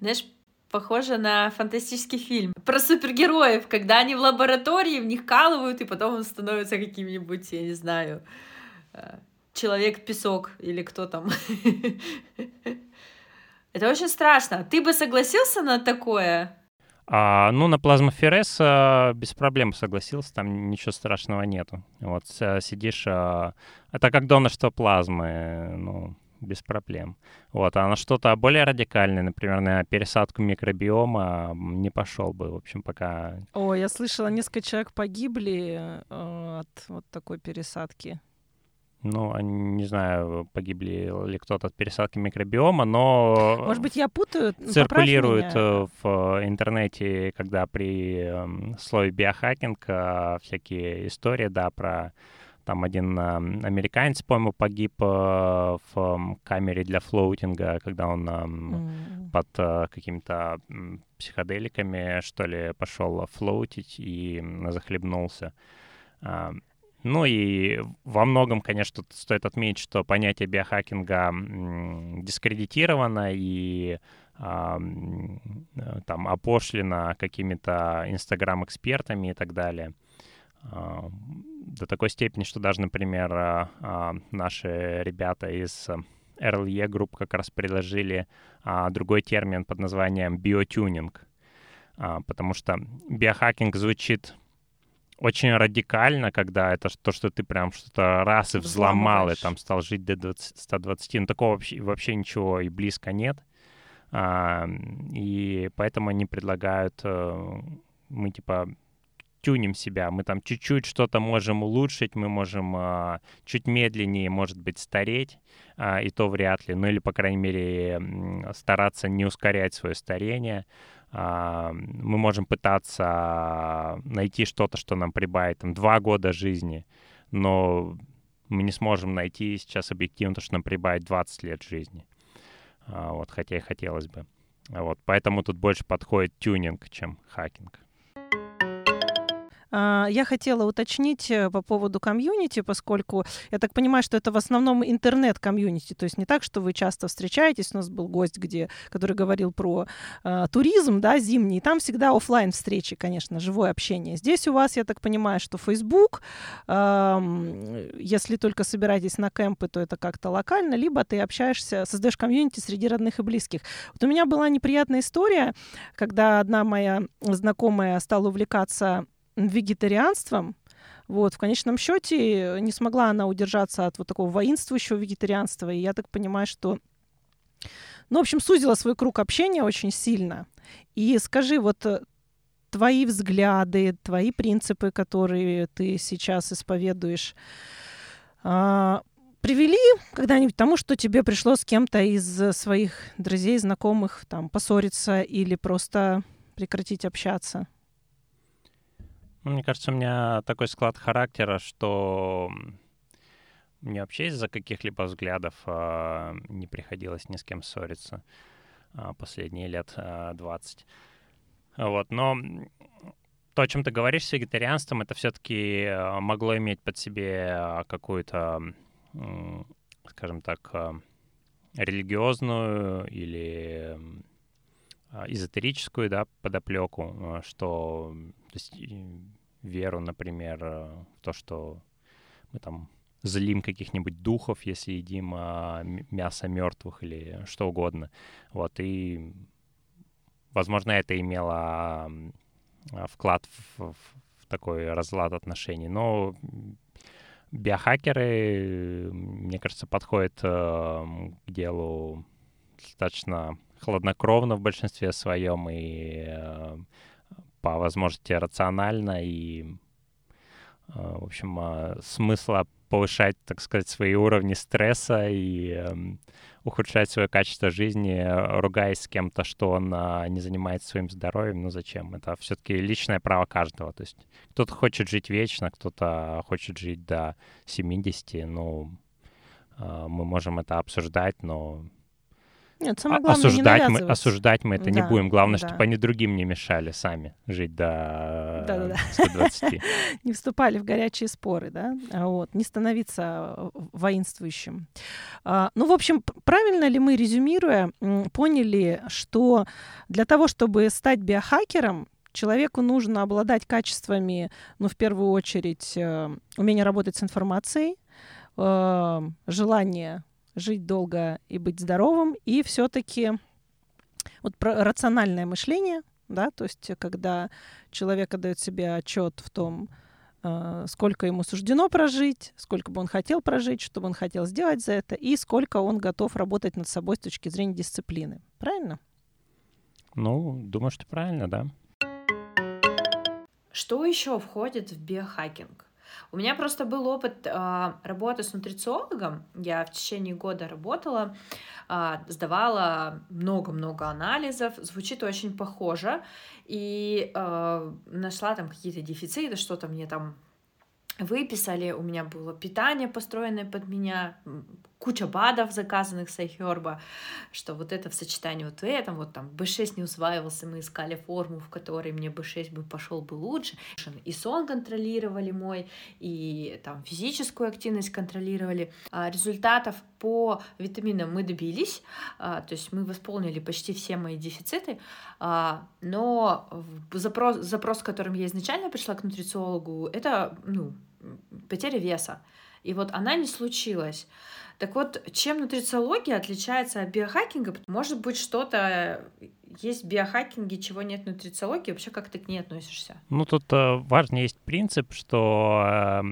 S3: Знаешь, похоже на фантастический фильм про супергероев, когда они в лаборатории, в них калывают, и потом становятся каким-нибудь, я не знаю, э, человек-песок или кто там. Это очень страшно. Ты бы согласился на такое?
S1: А, ну, на плазмоферез а, без проблем согласился, там ничего страшного нету. Вот сидишь, а, это как донорство плазмы, ну, без проблем. Вот, а на что-то более радикальное, например, на пересадку микробиома не пошел бы, в общем, пока...
S2: О, я слышала, несколько человек погибли э, от вот такой пересадки.
S1: Ну, не знаю, погибли ли кто-то от пересадки микробиома, но...
S2: Может быть, я путаю?
S1: Циркулирует э, в интернете, когда при эм, слове биохакинг э, всякие истории, да, про там один американец, по-моему, погиб э, в камере для флоутинга, когда он mm. под какими-то психоделиками, что ли, пошел флоутить и захлебнулся. Ну и во многом, конечно, стоит отметить, что понятие биохакинга дискредитировано и а, там опошлено какими-то инстаграм-экспертами и так далее. до такой степени, что даже, например, наши ребята из RLE групп как раз предложили другой термин под названием биотюнинг, потому что биохакинг звучит очень радикально, когда это то, что ты прям что-то раз и взломал, и там стал жить до 20, 120, но такого вообще, вообще ничего и близко нет. А, и поэтому они предлагают, э, мы типа тюним себя, мы там чуть-чуть что-то можем улучшить, мы можем а, чуть медленнее, может быть, стареть, а, и то вряд ли, ну или, по крайней мере, стараться не ускорять свое старение, мы можем пытаться найти что-то, что нам прибавит там, два года жизни, но мы не сможем найти сейчас объективно то, что нам прибавит 20 лет жизни. А, вот, хотя и хотелось бы. Вот, поэтому тут больше подходит тюнинг, чем хакинг.
S2: А, я хотела уточнить э, по поводу комьюнити, поскольку я так понимаю, что это в основном интернет-комьюнити, то есть не так, что вы часто встречаетесь. У нас был гость, где, который говорил про э, туризм, да, зимний, там всегда офлайн встречи, конечно, живое общение. Здесь у вас, я так понимаю, что Facebook, э, если только собираетесь на кемпы, то это как-то локально, либо ты общаешься, создаешь комьюнити среди родных и близких. Вот у меня была неприятная история, когда одна моя знакомая стала увлекаться вегетарианством, вот, в конечном счете не смогла она удержаться от вот такого воинствующего вегетарианства, и я так понимаю, что, ну, в общем, сузила свой круг общения очень сильно. И скажи, вот э, твои взгляды, твои принципы, которые ты сейчас исповедуешь, а, привели когда-нибудь к тому, что тебе пришлось с кем-то из своих друзей, знакомых там поссориться или просто прекратить общаться?
S1: Ну, мне кажется, у меня такой склад характера, что мне вообще из-за каких-либо взглядов э, не приходилось ни с кем ссориться э, последние лет э, 20. Вот, но то, о чем ты говоришь с вегетарианством, это все-таки могло иметь под себе какую-то, скажем так, религиозную или эзотерическую да, подоплеку, что то есть, веру, например, э, в то, что мы там злим каких-нибудь духов, если едим а, мясо мертвых или что угодно. Вот, и, возможно, это имело а, вклад в, в, в такой разлад отношений. Но биохакеры, мне кажется, подходят э, к делу достаточно хладнокровно в большинстве своем и э, по возможности рационально и, э, в общем, э, смысла повышать, так сказать, свои уровни стресса и эм, ухудшать свое качество жизни, ругаясь с кем-то, что он не занимается своим здоровьем, ну зачем? Это все-таки личное право каждого. То есть кто-то хочет жить вечно, кто-то хочет жить до 70, ну, мы можем это обсуждать, но
S2: нет, самое главное,
S1: осуждать,
S2: не
S1: мы, осуждать мы это да, не будем. Главное, да. чтобы они другим не мешали сами жить до да, да, да. 120.
S2: Не вступали в горячие споры, да, а вот, не становиться воинствующим. А, ну, в общем, правильно ли мы, резюмируя, поняли, что для того, чтобы стать биохакером, человеку нужно обладать качествами, ну, в первую очередь, э, умение работать с информацией, э, желание жить долго и быть здоровым, и все-таки вот про рациональное мышление, да, то есть когда человек отдает себе отчет в том, э, сколько ему суждено прожить, сколько бы он хотел прожить, что бы он хотел сделать за это, и сколько он готов работать над собой с точки зрения дисциплины. Правильно?
S1: Ну, думаю, что правильно, да.
S3: Что еще входит в биохакинг? У меня просто был опыт э, работы с нутрициологом. Я в течение года работала, э, сдавала много-много анализов. Звучит очень похоже. И э, нашла там какие-то дефициты, что-то мне там выписали, у меня было питание построенное под меня, куча БАДов, заказанных с iHerb, что вот это в сочетании вот в этом, вот там B6 не усваивался, мы искали форму, в которой мне B6 бы пошел бы лучше. И сон контролировали мой, и там физическую активность контролировали. А результатов по витаминам мы добились, а, то есть мы восполнили почти все мои дефициты, а, но запрос, запрос, с которым я изначально пришла к нутрициологу, это ну, потеря веса. И вот она не случилась. Так вот, чем нутрициология отличается от биохакинга? Может быть, что-то есть в биохакинге, чего нет нутрициологии, вообще как ты к ней относишься?
S1: Ну, тут э, важный есть принцип, что э,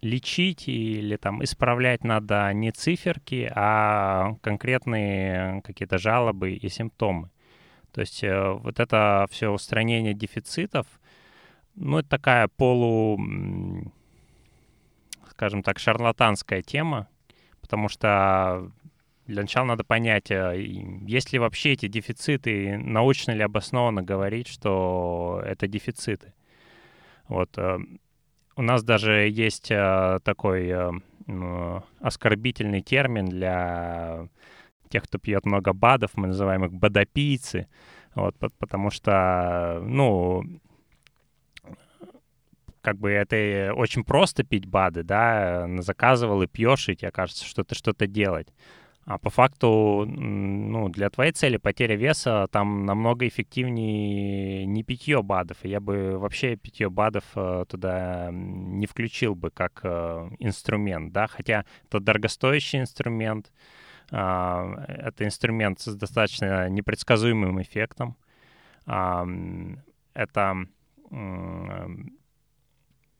S1: лечить или там исправлять надо не циферки, а конкретные какие-то жалобы и симптомы. То есть э, вот это все устранение дефицитов, ну, это такая полу, скажем так, шарлатанская тема, потому что для начала надо понять, э, есть ли вообще эти дефициты, научно ли обоснованно говорить, что это дефициты. Вот. Э, у нас даже есть э, такой оскорбительный термин для тех, кто пьет много БАДов, мы называем их бадопийцы, вот, потому что, ну, как бы это очень просто пить БАДы, да, заказывал и пьешь, и тебе кажется, что ты что-то делать. А по факту, ну, для твоей цели потеря веса там намного эффективнее не питье БАДов. Я бы вообще питье БАДов э, туда не включил бы как э, инструмент, да, хотя это дорогостоящий инструмент, а, это инструмент с достаточно непредсказуемым эффектом. Это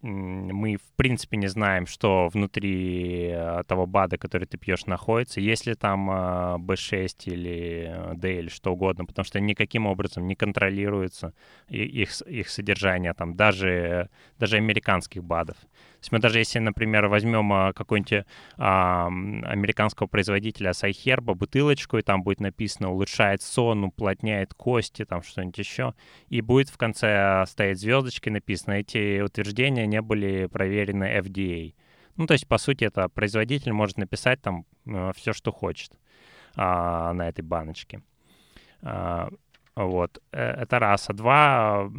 S1: мы, в принципе, не знаем, что внутри э, того БАДа, который ты пьешь, находится, если там B6 э, или D или что угодно, потому что никаким образом не контролируется их, их содержание, там, даже, даже американских БАДов. То есть мы даже если, например, возьмем а, какой-нибудь а, американского производителя Сайхерба, бутылочку, и там будет написано «улучшает сон, уплотняет кости», там что-нибудь еще, и будет в конце стоять звездочки написано, эти утверждения не были проверены FDA. Ну, то есть, по сути, это производитель может написать там э, все, что хочет а, на этой баночке. А, вот, э, это раз. А два,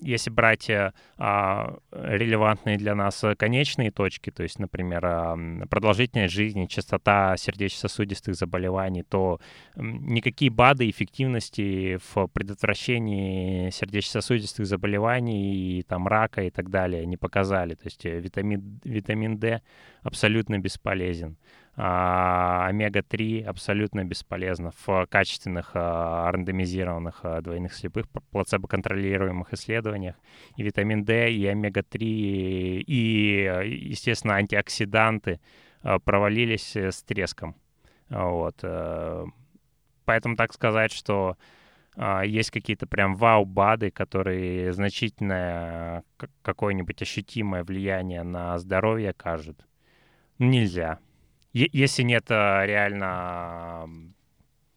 S1: если брать э, а, релевантные для нас конечные точки, то есть, например, а, продолжительность жизни, частота сердечно-сосудистых заболеваний, то никакие БАДы эффективности в предотвращении сердечно-сосудистых заболеваний, и, там, рака и так далее не показали. То есть э, витамин, витамин D абсолютно бесполезен омега-3 абсолютно бесполезно в качественных а, рандомизированных а, двойных слепых плацебо-контролируемых исследованиях. И витамин D, и омега-3, и, естественно, антиоксиданты провалились э, с треском. Вот. Э, поэтому так сказать, что есть какие-то прям вау-бады, которые значительное какое-нибудь ощутимое влияние на здоровье окажут, нельзя если нет э, реально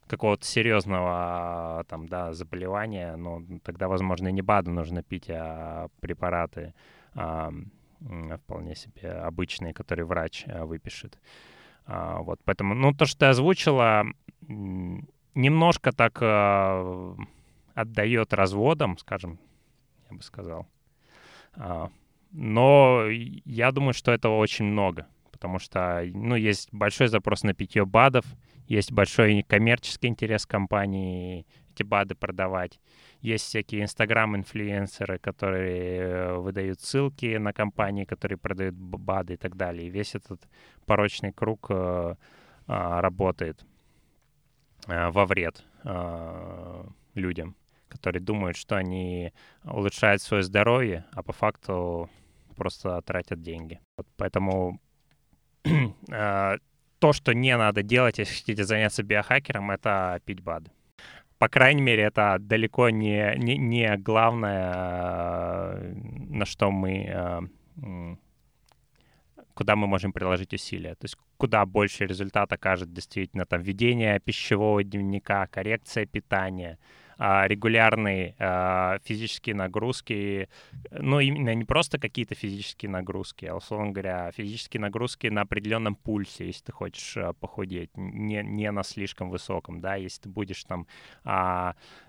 S1: какого-то серьезного там, да, заболевания, ну, тогда, возможно, не БАДы нужно пить, а препараты а, вполне себе обычные, которые врач а, выпишет. А, вот, поэтому, ну, то, что ты озвучила, немножко так а, отдает разводам, скажем, я бы сказал. А, но я думаю, что этого очень много потому что, ну, есть большой запрос на питье БАДов, есть большой коммерческий интерес компании эти БАДы продавать. Есть всякие инстаграм-инфлюенсеры, которые э, выдают ссылки на компании, которые продают БАДы и так далее. И весь этот порочный круг э, э, работает э, во вред людям, которые думают, что они улучшают свое здоровье, а по факту просто тратят деньги. Вот поэтому <clears throat> то, что не надо делать, если хотите заняться биохакером, это пить БАД. По крайней мере, это далеко не, не, не главное, э, на что мы э, куда мы можем приложить усилия. То есть куда больше результат окажет действительно там ведение пищевого дневника, коррекция питания, регулярные а, физические нагрузки, ну, именно не просто какие-то физические нагрузки, а, условно говоря, физические нагрузки на определенном пульсе, если ты хочешь а, похудеть, не, не на слишком высоком, да, если ты будешь там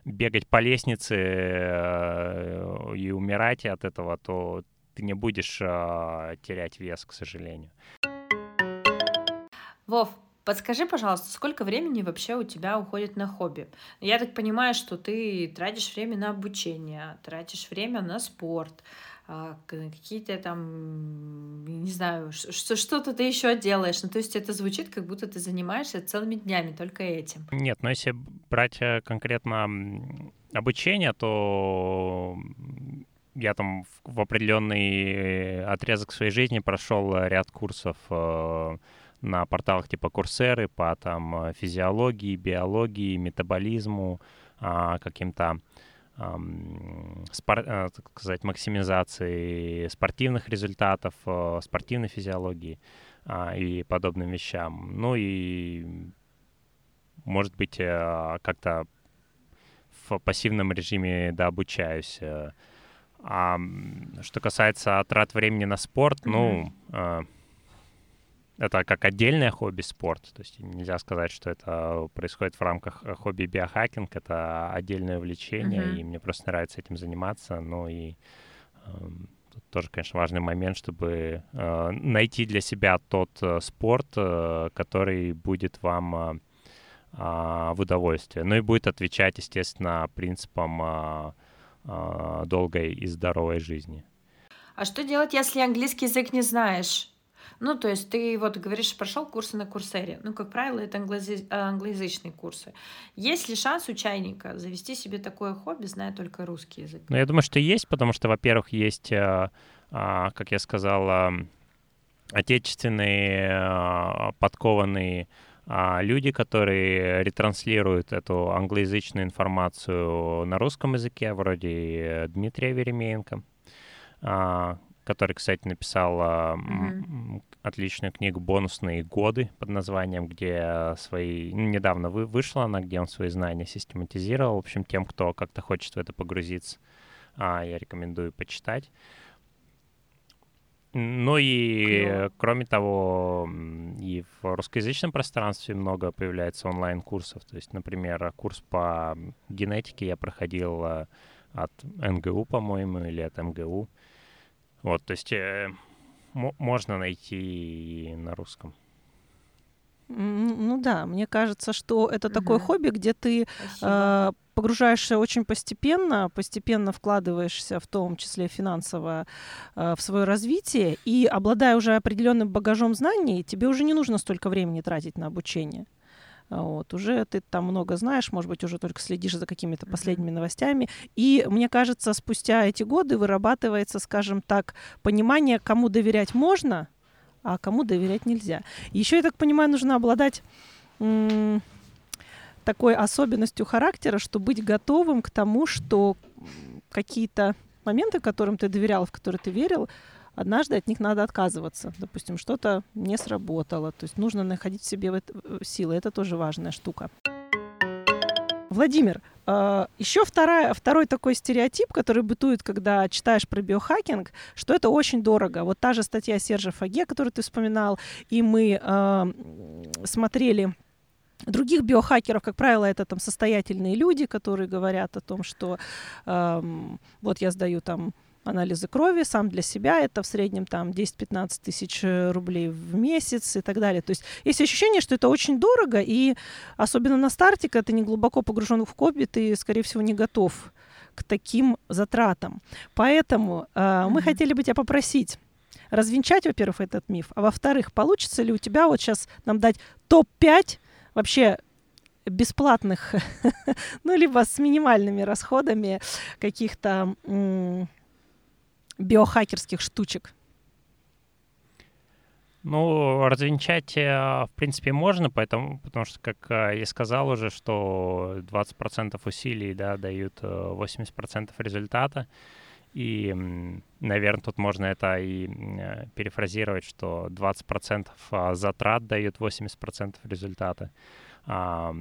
S1: бегать по лестнице э, и умирать от этого, то ты не будешь терять вес, к сожалению.
S3: Вов, подскажи, пожалуйста, сколько времени вообще у тебя уходит на хобби? Я так понимаю, что ты тратишь время на обучение, тратишь время на спорт, а, какие-то там, не знаю, что-то ты еще делаешь. Ну, то есть это звучит, как будто ты занимаешься целыми днями только этим.
S1: Нет, но если брать э, конкретно обучение, то я там в определенный отрезок своей жизни прошел ряд курсов э, на порталах типа Курсеры по там физиологии, биологии, метаболизму, а, каким-то спор, э, так сказать, максимизации спортивных результатов, э, спортивной физиологии а, и подобным вещам. Ну и, может быть, э, как-то в пассивном режиме да, обучаюсь. А что касается трат времени на спорт, mm-hmm. ну, это как отдельное хобби спорт. То есть нельзя сказать, что это происходит в рамках э, хобби биохакинг. Это отдельное увлечение, mm-hmm. и мне просто нравится этим заниматься. Ну и э, тут тоже, конечно, важный момент, чтобы э, найти для себя тот э, спорт, э, который будет вам э, э, в удовольствие. Ну и будет отвечать, естественно, принципам э, э, долгой и здоровой жизни.
S3: А что делать, если английский язык не знаешь? Ну, то есть ты вот говоришь, прошел курсы на Курсере. Ну, как правило, это англоязы... англоязычные курсы. Есть ли шанс у чайника завести себе такое хобби, зная только русский язык?
S1: Ну, я думаю, что есть, потому что, во-первых, есть, э, а, как я сказал, отечественные а, подкованные а, люди, которые ретранслируют эту англоязычную информацию на русском языке, вроде Дмитрия Веремеенко, который, кстати, написал mm-hmm. отличную книгу «Бонусные годы» под названием, где свои... Ну, недавно вы... вышла она, где он свои знания систематизировал. В общем, тем, кто как-то хочет в это погрузиться, а, я рекомендую почитать. Ну и, Клево. кроме того, и в русскоязычном пространстве много появляется онлайн-курсов. То есть, например, курс по генетике я проходил а, от НГУ, по-моему, или от МГУ. Вот, то есть э, можно найти и на русском.
S2: Ну да, мне кажется, что это угу. такое хобби, где ты э, погружаешься очень постепенно, постепенно вкладываешься в том числе финансово э, в свое развитие, и обладая уже определенным багажом знаний, тебе уже не нужно столько времени тратить на обучение. Вот, уже ты там много знаешь, может быть, уже только следишь за какими-то последними новостями. И мне кажется, спустя эти годы вырабатывается, скажем так, понимание, кому доверять можно, а кому доверять нельзя. Еще, я так понимаю, нужно обладать такой особенностью характера, что быть готовым к тому, что какие-то моменты, которым ты доверял, в которые ты верил, однажды от них надо отказываться. Допустим, что-то не сработало. То есть нужно находить в себе силы. Это тоже важная штука. Владимир, а, еще вторая, второй такой стереотип, который бытует, когда читаешь про биохакинг, что это очень дорого. Вот та же статья Сержа Фаге, которую ты вспоминал, и мы э, смотрели других биохакеров, как правило, это там состоятельные люди, которые говорят о том, что э, вот я сдаю там анализы крови сам для себя, это в среднем там 10-15 тысяч э, рублей в месяц и так далее. То есть есть ощущение, что это очень дорого, и особенно на старте, когда ты не глубоко погружен в хобби, ты, скорее всего, не готов к таким затратам. Поэтому э, mm-hmm. мы хотели бы тебя попросить развенчать, во-первых, этот миф, а во-вторых, получится ли у тебя вот сейчас нам дать топ-5 вообще бесплатных, <laughs> ну, либо с минимальными расходами каких-то биохакерских штучек?
S1: Ну, развенчать, э, в принципе, можно, поэтому, потому что, как э, я сказал уже, что 20% усилий да, дают 80% э, результата. И, наверное, тут можно это и перефразировать, что 20% затрат дают 80% результата. А,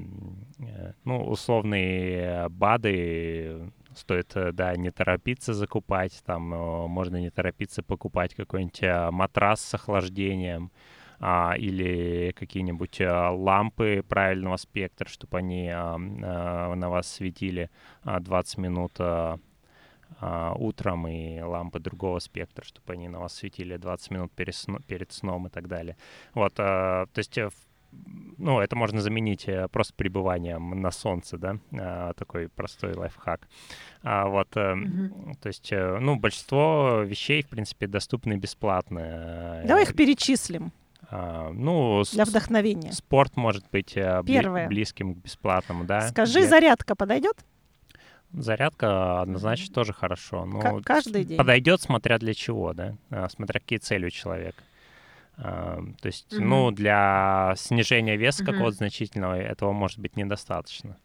S1: ну, условные БАДы стоит, э, да, не торопиться закупать, там э, можно не торопиться покупать какой-нибудь э, матрас с охлаждением, а, или какие-нибудь а, лампы правильного спектра, чтобы они а, а, на вас светили а, 20 минут а, а, утром, и лампы другого спектра, чтобы они на вас светили 20 минут перед, сно, перед сном и так далее. Вот, а, то есть ну, это можно заменить э, просто пребыванием на солнце, да, а, такой простой лайфхак. А вот, mm-hmm. то есть, э, ну, большинство вещей, в принципе, доступны бесплатно.
S2: Давай их перечислим.
S1: А, ну,
S2: для вдохновения.
S1: Спорт может быть Первое. близким к бесплатному, да.
S2: Скажи, для... зарядка подойдет?
S1: Зарядка однозначно тоже хорошо.
S2: Ну, каждый день.
S1: Подойдет, смотря для чего, да, смотря какие цели у человека. То есть, mm-hmm. ну, для снижения веса mm-hmm. какого-то значительного этого может быть недостаточно.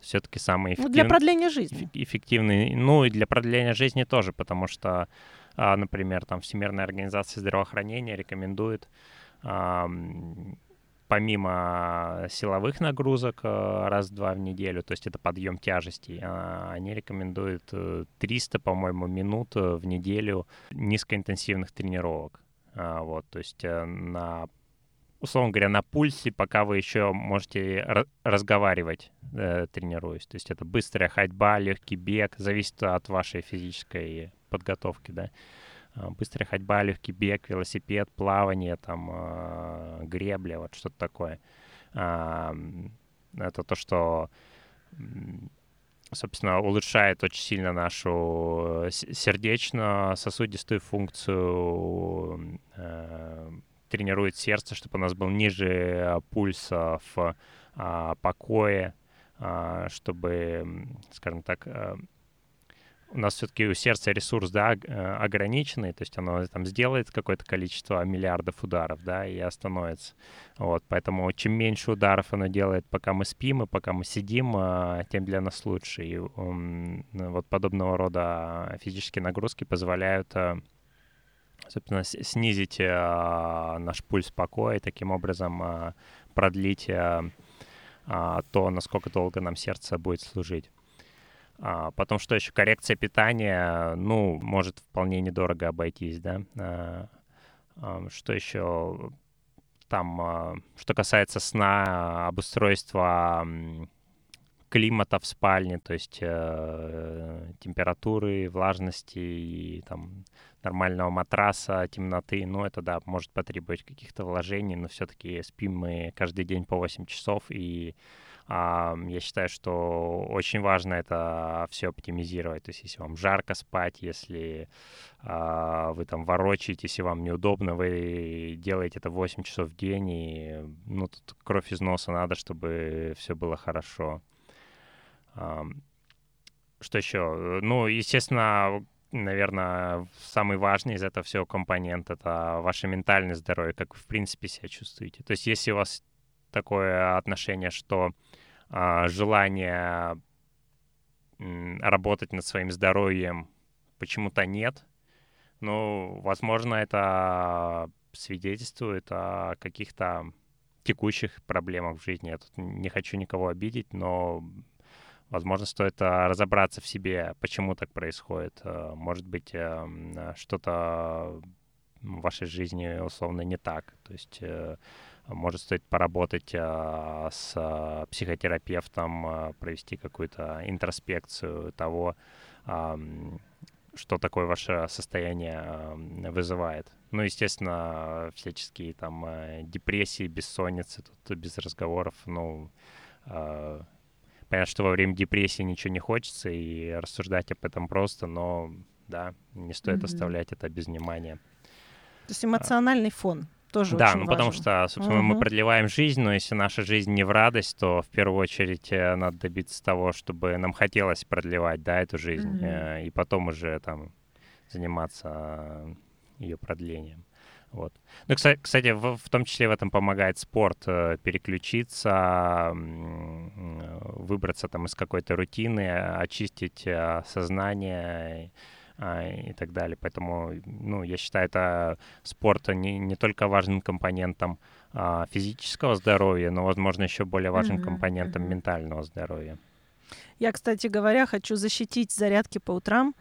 S1: Все-таки самый эффективный...
S2: Ну, для продления жизни.
S1: Эффективный, ну, и для продления жизни тоже, потому что, а, например, там Всемирная организация здравоохранения рекомендует помимо силовых нагрузок а, раз-два в неделю, то есть это подъем тяжестей, а, они рекомендуют 300, э, по-моему, минут э, в неделю низкоинтенсивных тренировок. А, вот, то есть э, на условно говоря, на пульсе, пока вы еще можете разговаривать, э, тренируясь. То есть это быстрая ходьба, легкий бег, зависит от вашей физической подготовки, да. А, быстрая ходьба, легкий бег, велосипед, плавание, там, э, гребля, вот что-то такое. Э, это то, что собственно, улучшает очень сильно нашу э, сердечно-сосудистую функцию, э, тренирует сердце, чтобы у нас был ниже э, пульс в покое, чтобы, скажем так, у нас все-таки у сердца ресурс, да, э, ограниченный, то есть оно там сделает какое-то количество миллиардов ударов, да, и остановится. Вот, поэтому чем меньше ударов оно делает, пока мы спим и пока мы сидим, э, тем для нас лучше. И вот подобного рода физические нагрузки позволяют э, собственно, снизить наш пульс покоя, и таким образом продлить то, насколько долго нам сердце будет служить. А, потом что еще? Коррекция питания, ну, может вполне недорого обойтись, да. А, что еще? Там, а, что касается сна, обустройства климата в спальне, то есть э, температуры, влажности и там нормального матраса, темноты, ну это да, может потребовать каких-то вложений, но все-таки спим мы каждый день по 8 часов и я считаю, что очень важно это все оптимизировать. То есть, если вам жарко спать, если а, вы там ворочаетесь, и вам неудобно, вы делаете это 8 часов в день, и ну, тут кровь из носа надо, чтобы все было хорошо. Что еще? Ну, естественно, наверное, самый важный из этого всего компонент — это ваше ментальное здоровье, как вы, в принципе, себя чувствуете. То есть если у вас такое отношение, что а, желание работать над своим здоровьем почему-то нет. Ну, возможно, это свидетельствует о каких-то текущих проблемах в жизни. Я тут не хочу никого обидеть, но, возможно, стоит а, разобраться в себе, почему так происходит. А, может быть, э, что-то в вашей жизни условно не так. То есть э, может стоит поработать а, с а, психотерапевтом, а, провести какую-то интроспекцию того, а, что такое ваше состояние вызывает. Ну, естественно, всяческие там а, депрессии, бессонницы, тут без разговоров, ну, а, понятно, что во время депрессии ничего не хочется, и рассуждать об этом просто, но, да, не стоит mm-hmm. оставлять это без внимания.
S2: То есть эмоциональный фон тоже
S1: да,
S2: очень
S1: ну
S2: важен.
S1: потому что, собственно, угу. мы продлеваем жизнь, но если наша жизнь не в радость, то в первую очередь э, надо добиться того, чтобы нам хотелось продлевать, да, эту жизнь, угу. и потом уже там заниматься ее продлением. Вот. Ну, кстати, кстати в, в том числе в этом помогает спорт э, переключиться, выбраться там из какой-то рутины, очистить сознание и так далее. Поэтому, ну, я считаю, это спорт не, не только важным компонентом а, физического здоровья, но, возможно, еще более важным mm-hmm. компонентом mm-hmm. ментального здоровья.
S2: Я, кстати говоря, хочу защитить зарядки по утрам,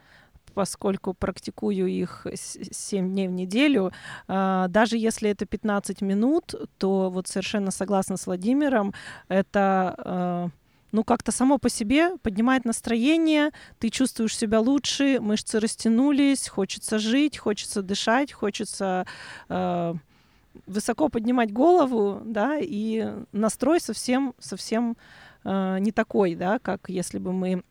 S2: поскольку практикую их 7 дней в неделю, а, даже если это 15 минут, то вот совершенно согласна с Владимиром, это а, ну, как-то само по себе поднимает настроение, ты чувствуешь себя лучше, мышцы растянулись, хочется жить, хочется дышать, хочется э, высоко поднимать голову, да, и настрой совсем, совсем э, не такой, да, как если бы мы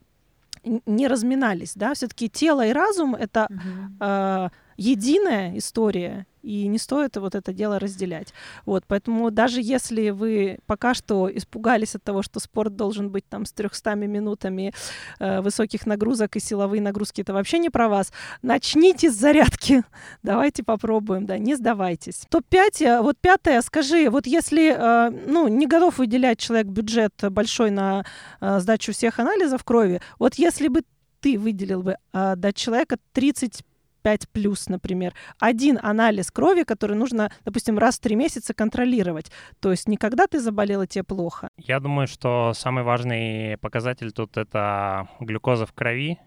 S2: не разминались, да, все-таки тело и разум это угу. э, единая история, и не стоит вот это дело разделять. Вот, поэтому даже если вы пока что испугались от того, что спорт должен быть там с 300 минутами э, высоких нагрузок и силовые нагрузки, это вообще не про вас, начните с зарядки. <laughs> Давайте попробуем, да, не сдавайтесь. Топ-5, э, вот пятое, скажи, вот если, э, ну, не готов выделять человек бюджет большой на э, сдачу всех анализов крови, вот если бы ты выделил бы э, дать человека 30 5 плюс, например, один анализ крови, который нужно, допустим, раз в три месяца контролировать. То есть никогда ты заболела, тебе плохо.
S1: Я думаю, что самый важный показатель тут это глюкоза в крови.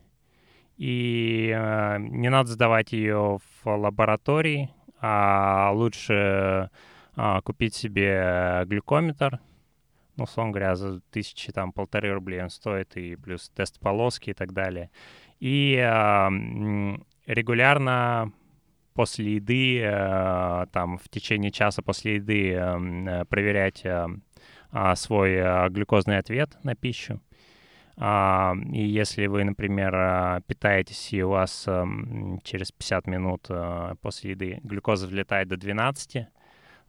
S1: И э, не надо сдавать ее в лаборатории, а лучше э, купить себе глюкометр, ну, условно говоря, за тысячи, там, полторы рублей он стоит, и плюс тест полоски и так далее. И э, регулярно после еды, э, там, в течение часа после еды эм, э, проверять э, а, свой глюкозный ответ на пищу. А, и если вы, например, питаетесь, и у вас эм, через 50 минут после еды глюкоза взлетает до 12,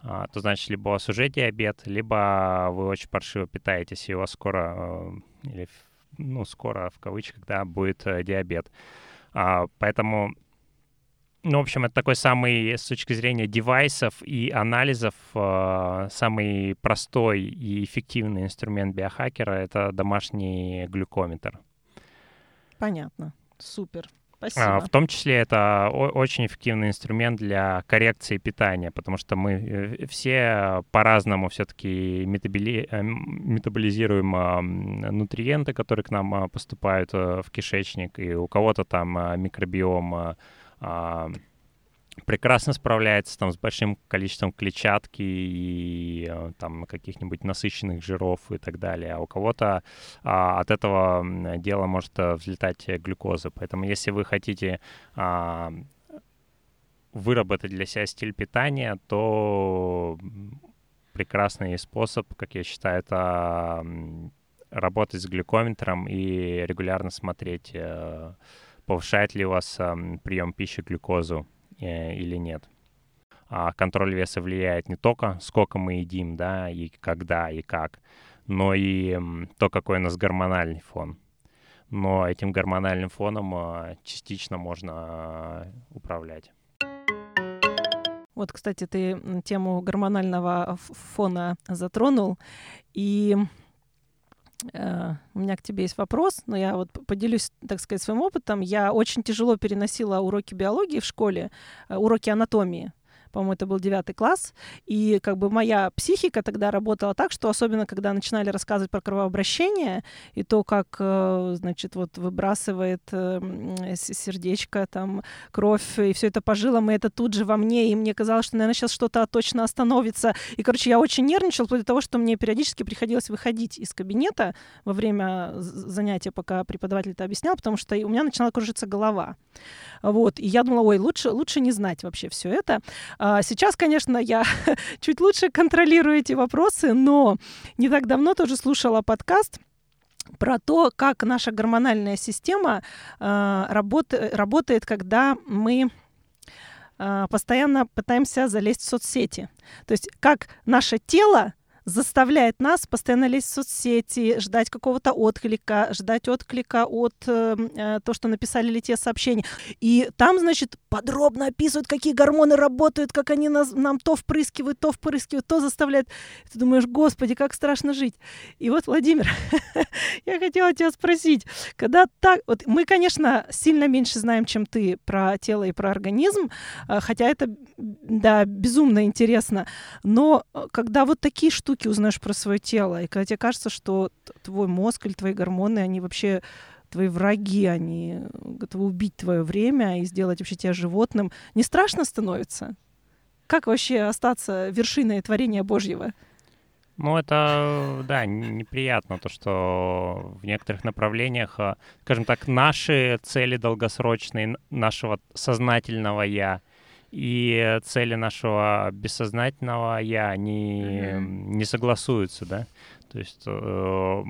S1: а, то значит, либо у диабет, либо вы очень паршиво питаетесь, и у вас скоро, или, ну, скоро, в кавычках, да, будет диабет. Поэтому, ну, в общем, это такой самый, с точки зрения девайсов и анализов, а, самый простой и эффективный инструмент биохакера — это домашний глюкометр.
S2: Понятно. Супер. Спасибо.
S1: А, в том числе это очень эффективный инструмент для коррекции питания, потому что мы э, все по-разному все-таки метаболи... Э, метаболизируем а, нутриенты, которые к нам а, поступают э, в кишечник, и у кого-то там микробиом прекрасно справляется там с большим количеством клетчатки и э, там каких-нибудь насыщенных жиров и так далее. А у кого-то а, от этого дела может э, взлетать глюкоза. Поэтому если вы хотите а, выработать для себя стиль питания, то прекрасный способ, как я считаю, это работать с глюкометром и регулярно смотреть, э, повышает ли у вас прием пищи глюкозу Э, или нет. А контроль веса влияет не только сколько мы едим, да, и когда, и как, но и то, какой у нас гормональный фон. Но этим гормональным фоном а, частично можно а, управлять.
S2: Вот, кстати, ты тему гормонального фона затронул, и Э, у меня к тебе есть вопрос, но я вот поделюсь, так сказать, своим опытом. Я очень тяжело переносила уроки биологии в школе, э, уроки анатомии по-моему, это был девятый класс, и как бы моя психика тогда работала так, что особенно когда начинали рассказывать про кровообращение и то, как, э, значит, вот выбрасывает э, сердечко, там, кровь, и все это по жилам, и это тут же во мне, и мне казалось, что, наверное, сейчас что-то точно остановится. И, короче, я очень нервничала, вплоть до того, что мне периодически приходилось выходить из кабинета во время занятия, пока преподаватель это объяснял, потому что у меня начинала кружиться голова. Вот, и я думала, ой, лучше, лучше не знать вообще все это. А сейчас, конечно, я <laughs> чуть лучше контролирую эти вопросы, но не так давно тоже слушала подкаст про то, как наша гормональная система э, работ, работает, когда мы э, постоянно пытаемся залезть в соцсети. То есть как наше тело заставляет нас постоянно лезть в соцсети, ждать какого-то отклика, ждать отклика от э, э, то, что написали ли те сообщения. И там, значит, подробно описывают, какие гормоны работают, как они нас, нам то впрыскивают, то впрыскивают, то заставляют. Ты думаешь, господи, как страшно жить. И вот, Владимир, <laughs> я хотела тебя спросить, когда так... Вот мы, конечно, сильно меньше знаем, чем ты про тело и про организм, э, хотя это, да, безумно интересно, но э, когда вот такие штуки штуки узнаешь про свое тело, и когда тебе кажется, что твой мозг или твои гормоны, они вообще твои враги, они готовы убить твое время и сделать вообще тебя животным, не страшно становится? Как вообще остаться вершиной творения Божьего?
S1: Ну, это, да, неприятно, то, что в некоторых направлениях, а, скажем так, наши цели долгосрочные, нашего сознательного «я» и цели нашего бессознательного я, они mm-hmm. не согласуются, да. То есть э,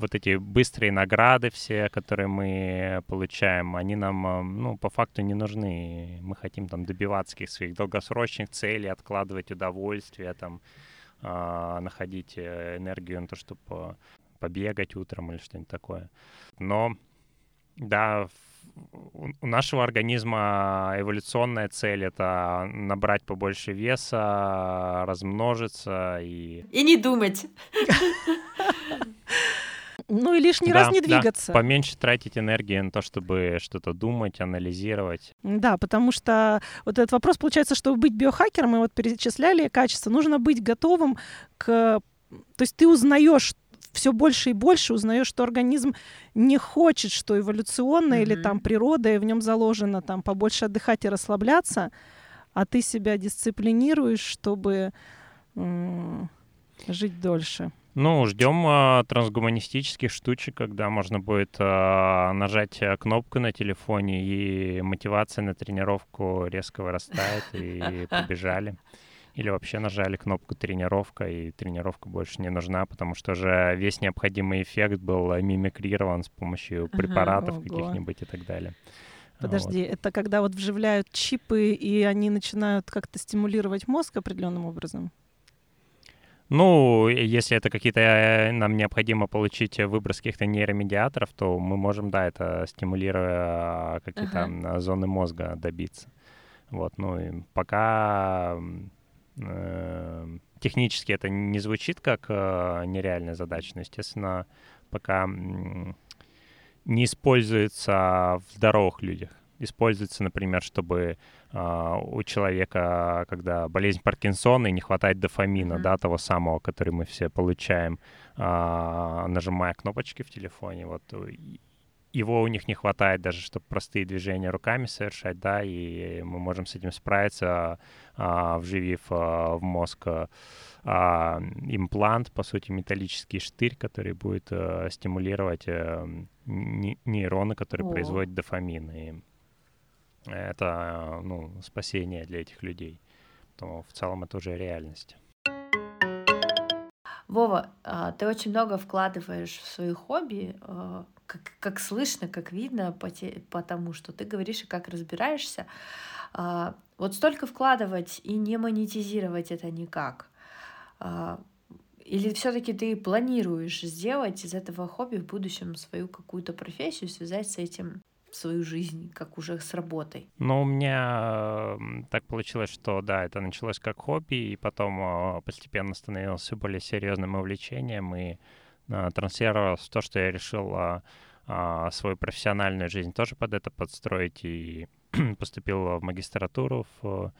S1: вот эти быстрые награды все, которые мы получаем, они нам, э, ну, по факту не нужны. Мы хотим там добиваться каких своих долгосрочных целей, откладывать удовольствие, там, э, находить э, энергию на то, чтобы побегать утром или что-нибудь такое. Но, да, у нашего организма эволюционная цель — это набрать побольше веса, размножиться и...
S3: И не думать. <laughs>
S2: Ну и лишний да, раз не двигаться.
S1: Да. Поменьше тратить энергии на то, чтобы что-то думать, анализировать.
S2: Да, потому что вот этот вопрос, получается, чтобы быть биохакером, мы вот перечисляли качества, нужно быть готовым к... То есть ты узнаешь все больше и больше узнаешь, что организм не хочет, что эволюционно mm-hmm. или там природа, и в нем заложено там побольше отдыхать и расслабляться, а ты себя дисциплинируешь, чтобы м- жить дольше.
S1: Ну, ждем э, трансгуманистических штучек, когда можно будет э, нажать кнопку на телефоне, и мотивация на тренировку резко вырастает, и <laughs> побежали или вообще нажали кнопку тренировка, и тренировка больше не нужна, потому что же весь необходимый эффект был мимикрирован с помощью препаратов ага, каких-нибудь и так далее.
S2: Подожди, вот. это когда вот вживляют чипы, и они начинают как-то стимулировать мозг определенным образом?
S1: Ну, если это какие-то э, нам необходимо получить выброс каких-то нейромедиаторов, то мы можем, да, это стимулируя какие-то ага. зоны мозга добиться. Вот, ну и пока технически это не звучит как э, нереальная задача, но, естественно, пока не используется в здоровых людях. Используется, например, чтобы э, у человека, когда болезнь Паркинсона и не хватает дофамина, mm-hmm. да, того самого, который мы все получаем, э, нажимая кнопочки в телефоне, вот его у них не хватает даже, чтобы простые движения руками совершать, да, и мы можем с этим справиться, а, вживив а, в мозг а, имплант, по сути, металлический штырь, который будет а, стимулировать а, нейроны, которые О. производят дофамин. И это, ну, спасение для этих людей. То в целом это уже реальность.
S3: Вова, ты очень много вкладываешь в свои хобби, как, как слышно, как видно, по те, потому что ты говоришь и как разбираешься. А, вот столько вкладывать и не монетизировать это никак. А, или все-таки ты планируешь сделать из этого хобби в будущем свою какую-то профессию, связать с этим свою жизнь, как уже с работой?
S1: Ну, у меня так получилось, что да, это началось как хобби, и потом а, постепенно становилось все более серьезным увлечением, и транслировалось в то, что я решил а, а, свою профессиональную жизнь тоже под это подстроить и <clears throat> поступил в магистратуру в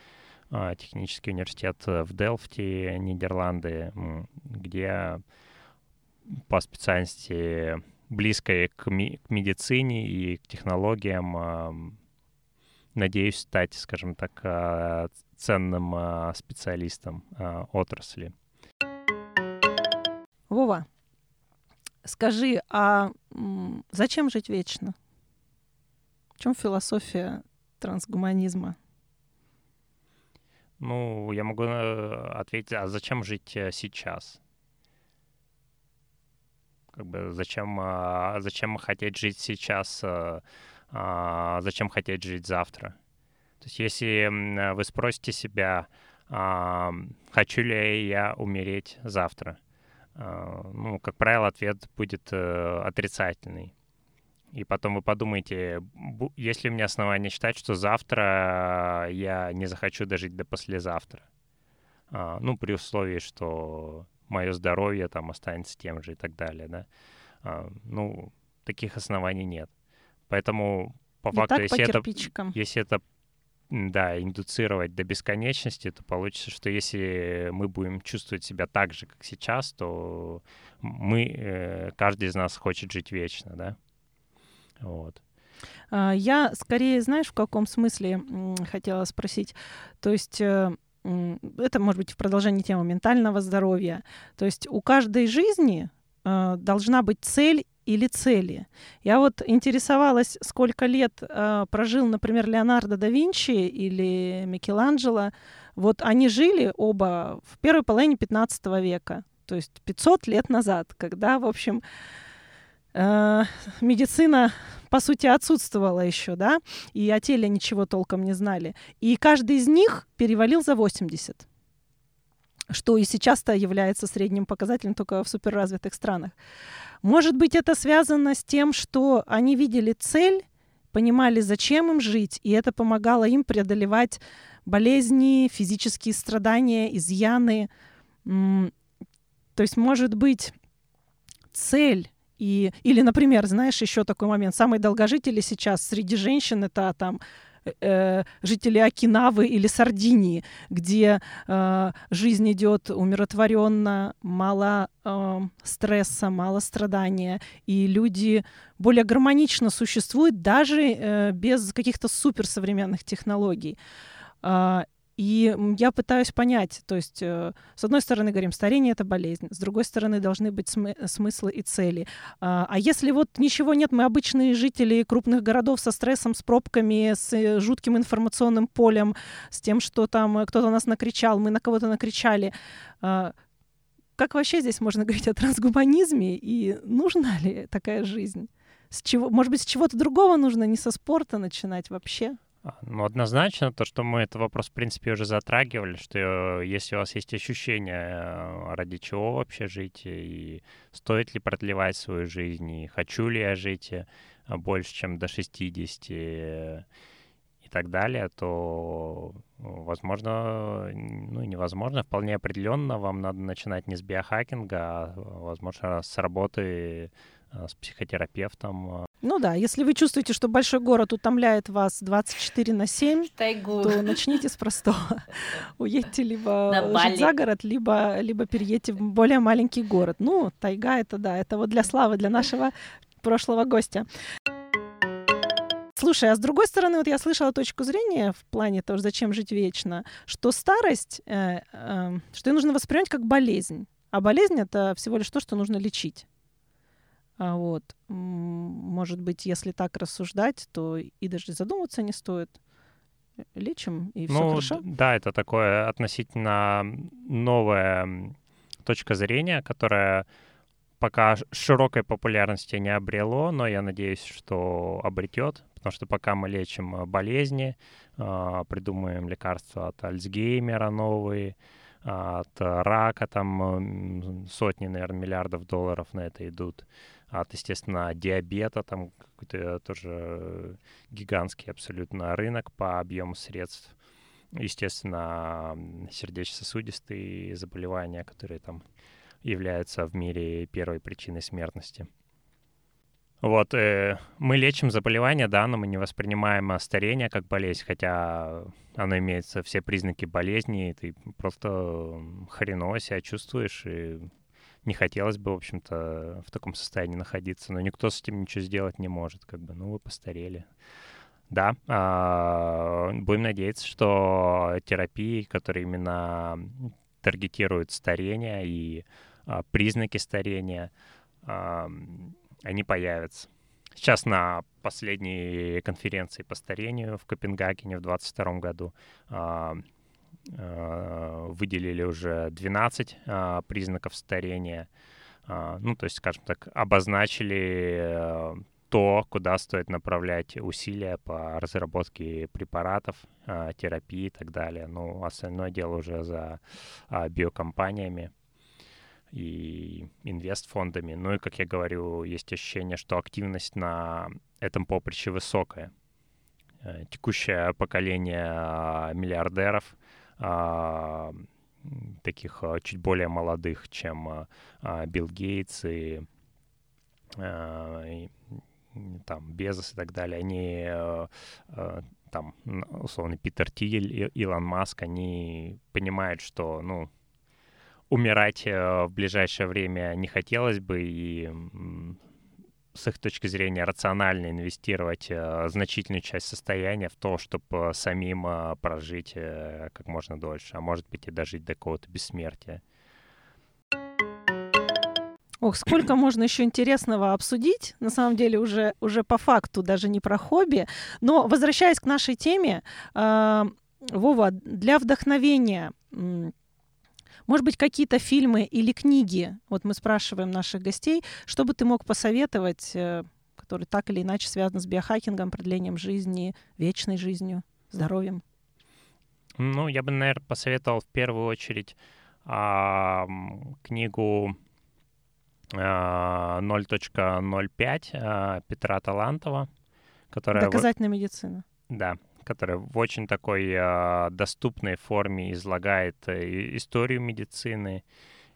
S1: технический университет в Делфте, Нидерланды, где по специальности близкой к, ми- к медицине и к технологиям надеюсь стать, скажем так, ценным специалистом отрасли.
S2: Вова, Скажи, а зачем жить вечно? В чем философия трансгуманизма?
S1: Ну, я могу э, ответить, а зачем жить э, сейчас? Как бы зачем, а, зачем хотеть жить сейчас, э, а, зачем хотеть жить завтра? То есть если вы спросите себя, хочу ли я умереть завтра, ну, как правило, ответ будет э, отрицательный. И потом вы подумаете, есть ли у меня основания считать, что завтра я не захочу дожить до послезавтра? А, ну, при условии, что мое здоровье там останется тем же и так далее, да? А, ну, таких оснований нет. Поэтому, по
S2: и
S1: факту, если это, если это да, индуцировать до бесконечности, то получится, что если мы будем чувствовать себя так же, как сейчас, то мы, э, каждый из нас хочет жить вечно, да? Вот.
S2: А, я скорее, знаешь, в каком смысле хотела спросить. То есть э, это может быть в продолжении темы ментального здоровья. То есть у каждой жизни э, должна быть цель или цели. Я вот интересовалась, сколько лет э, прожил, например, Леонардо да Винчи или Микеланджело. Вот они жили оба в первой половине 15 века, то есть 500 лет назад, когда, в общем, э, медицина по сути, отсутствовала еще, да, и о теле ничего толком не знали. И каждый из них перевалил за 80 что и сейчас-то является средним показателем только в суперразвитых странах. Может быть, это связано с тем, что они видели цель, понимали, зачем им жить, и это помогало им преодолевать болезни, физические страдания, изъяны. То есть, может быть, цель и, или, например, знаешь, еще такой момент. Самые долгожители сейчас среди женщин это там э, жители Окинавы или Сардинии, где э, жизнь идет умиротворенно, мало э, стресса, мало страдания, и люди более гармонично существуют даже э, без каких-то суперсовременных технологий. Э, и я пытаюсь понять, то есть, э, с одной стороны, говорим, старение — это болезнь, с другой стороны, должны быть смы- смыслы и цели. А, а если вот ничего нет, мы обычные жители крупных городов со стрессом, с пробками, с э, жутким информационным полем, с тем, что там э, кто-то нас накричал, мы на кого-то накричали, а, как вообще здесь можно <laughs> говорить о трансгуманизме, и нужна ли такая жизнь? С чего, может быть, с чего-то другого нужно, не со спорта начинать вообще?
S1: А, ну, однозначно, то, что мы этот вопрос, в принципе, уже затрагивали, что э, если у вас есть ощущение, э, ради чего вообще жить, и стоит ли продлевать свою жизнь, и хочу ли я жить э, больше, чем до 60 и так далее, то, возможно, ну, невозможно, вполне определенно вам надо начинать не с биохакинга, а, возможно, с работы с психотерапевтом,
S2: ну да, если вы чувствуете, что большой город утомляет вас 24 на 7,
S3: Тайгу.
S2: то начните с простого. <laughs> Уедьте либо жить за город, либо, либо переедьте в более маленький город. Ну, тайга это да, это вот для славы, для нашего прошлого гостя. Слушай, а с другой стороны, вот я слышала точку зрения в плане того, зачем жить вечно, что старость, э, э, что ее нужно воспринимать как болезнь. А болезнь — это всего лишь то, что нужно лечить. А вот, может быть, если так рассуждать, то и даже задумываться не стоит. Лечим, и все
S1: ну,
S2: хорошо.
S1: Да, это такое относительно новая точка зрения, которая пока широкой популярности не обрело, но я надеюсь, что обретет, потому что пока мы лечим э, болезни, а, придумываем лекарства от Альцгеймера новые, от рака, там сотни, наверное, миллиардов долларов на это идут от, естественно, диабета, там какой-то тоже гигантский абсолютно рынок по объему средств. Естественно, сердечно-сосудистые заболевания, которые там являются в мире первой причиной смертности. Вот, э, мы лечим заболевания, да, но мы не воспринимаем старение как болезнь, хотя оно имеет все признаки болезни, и ты просто хреново себя чувствуешь, и не хотелось бы, в общем-то, в таком состоянии находиться, но никто с этим ничего сделать не может, как бы, ну, вы постарели. Да, а, будем надеяться, что терапии, которые именно таргетируют старение и а, признаки старения, а, они появятся. Сейчас на последней конференции по старению в Копенгагене в 2022 году выделили уже 12 а, признаков старения. А, ну, то есть, скажем так, обозначили э, то, куда стоит направлять усилия по разработке препаратов, терапии и так далее. Ну, остальное дело уже за биокомпаниями и инвестфондами. Ну и, как я говорю, есть ощущение, что активность на этом поприще высокая. Э, текущее поколение миллиардеров таких а, чуть более молодых, чем а, Билл Гейтс и, и там Безос и так далее, они там, условно, Питер Тиль, Илон Маск, они понимают, что, ну, умирать в ближайшее время не хотелось бы, и с их точки зрения рационально инвестировать э, значительную часть состояния в то, чтобы самим э, прожить э, как можно дольше, а может быть и дожить до какого-то бессмертия.
S2: Ох, сколько <clears throat> можно еще интересного обсудить, на самом деле уже, уже по факту, даже не про хобби. Но возвращаясь к нашей теме, э, Вова, для вдохновения, может быть, какие-то фильмы или книги, вот мы спрашиваем наших гостей, что бы ты мог посоветовать, э, которые так или иначе связаны с биохакингом, продлением жизни, вечной жизнью, здоровьем?
S1: Ну, я бы, наверное, посоветовал в первую очередь а, книгу 0.05 а, Петра Талантова,
S2: которая... Доказательная медицина.
S1: Да, которая в очень такой а, доступной форме излагает э, историю медицины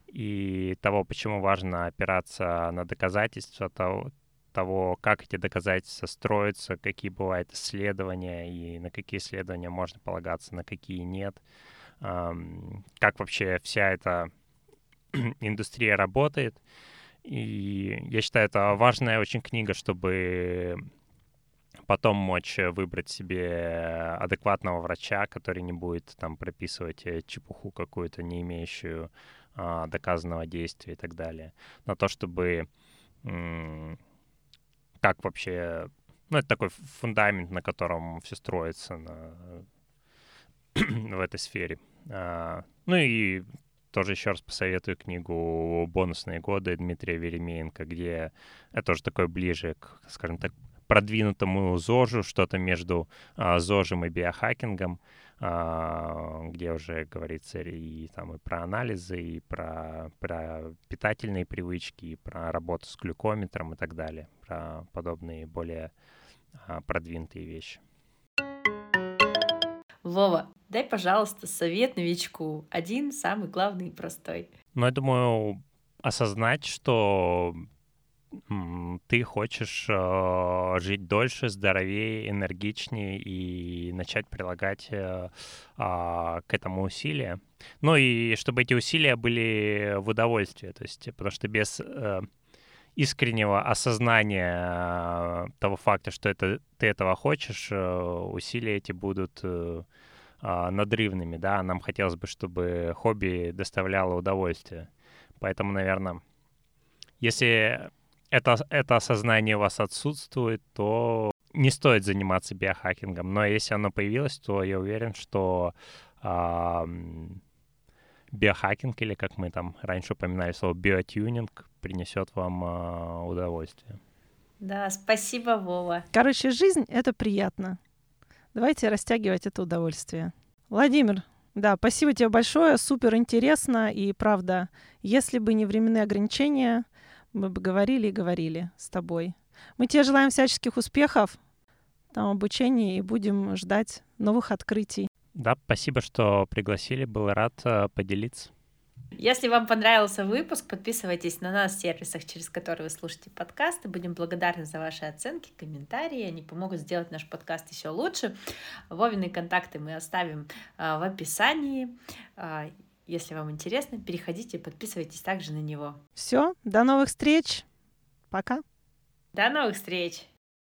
S1: и того, почему важно опираться на доказательства, того, того, как эти доказательства строятся, какие бывают исследования и на какие исследования можно полагаться, на какие нет, как вообще вся эта <clears throat> индустрия работает. И я считаю, это важная очень книга, чтобы потом мочь выбрать себе адекватного врача, который не будет там прописывать э, чепуху какую-то, не имеющую а, доказанного действия и так далее. На то, чтобы как вообще... Ну, это такой фундамент, на котором все строится на, <clears throat> в этой сфере. А, ну и тоже еще раз посоветую книгу «Бонусные годы» Дмитрия Веремеенко, где это тоже такое ближе к, скажем так, продвинутому ЗОЖу, что-то между а, ЗОЖем и биохакингом, а, где уже говорится и, там, и про анализы, и про, про питательные привычки, и про работу с глюкометром и так далее, про подобные более а, продвинутые вещи.
S3: Вова, дай, пожалуйста, совет новичку. Один, самый главный и простой.
S1: Ну, я думаю, осознать, что ты хочешь э, жить дольше, здоровее, энергичнее и начать прилагать э, э, к этому усилия. Ну и чтобы эти усилия были в удовольствие, то есть, потому что без э, искреннего осознания того факта, что это, ты этого хочешь, э, усилия эти будут э, э, надрывными, да, нам хотелось бы, чтобы хобби доставляло удовольствие. Поэтому, наверное, если это, это осознание у вас отсутствует, то не стоит заниматься биохакингом. Но если оно появилось, то я уверен, что э, биохакинг, или как мы там раньше упоминали слово биотюнинг, принесет вам э, удовольствие.
S3: Да, спасибо, Вова.
S2: Короче, жизнь — это приятно. Давайте растягивать это удовольствие. Владимир, да, спасибо тебе большое, супер интересно. И правда, если бы не временные ограничения, мы бы говорили и говорили с тобой. Мы тебе желаем всяческих успехов там обучении и будем ждать новых открытий.
S1: Да, спасибо, что пригласили. Был рад э, поделиться.
S3: Если вам понравился выпуск, подписывайтесь на нас в сервисах, через которые вы слушаете подкасты. Будем благодарны за ваши оценки, комментарии. Они помогут сделать наш подкаст еще лучше. Вовины контакты мы оставим э, в описании. Если вам интересно, переходите, подписывайтесь также на него.
S2: Все, до новых встреч. Пока.
S3: До новых встреч.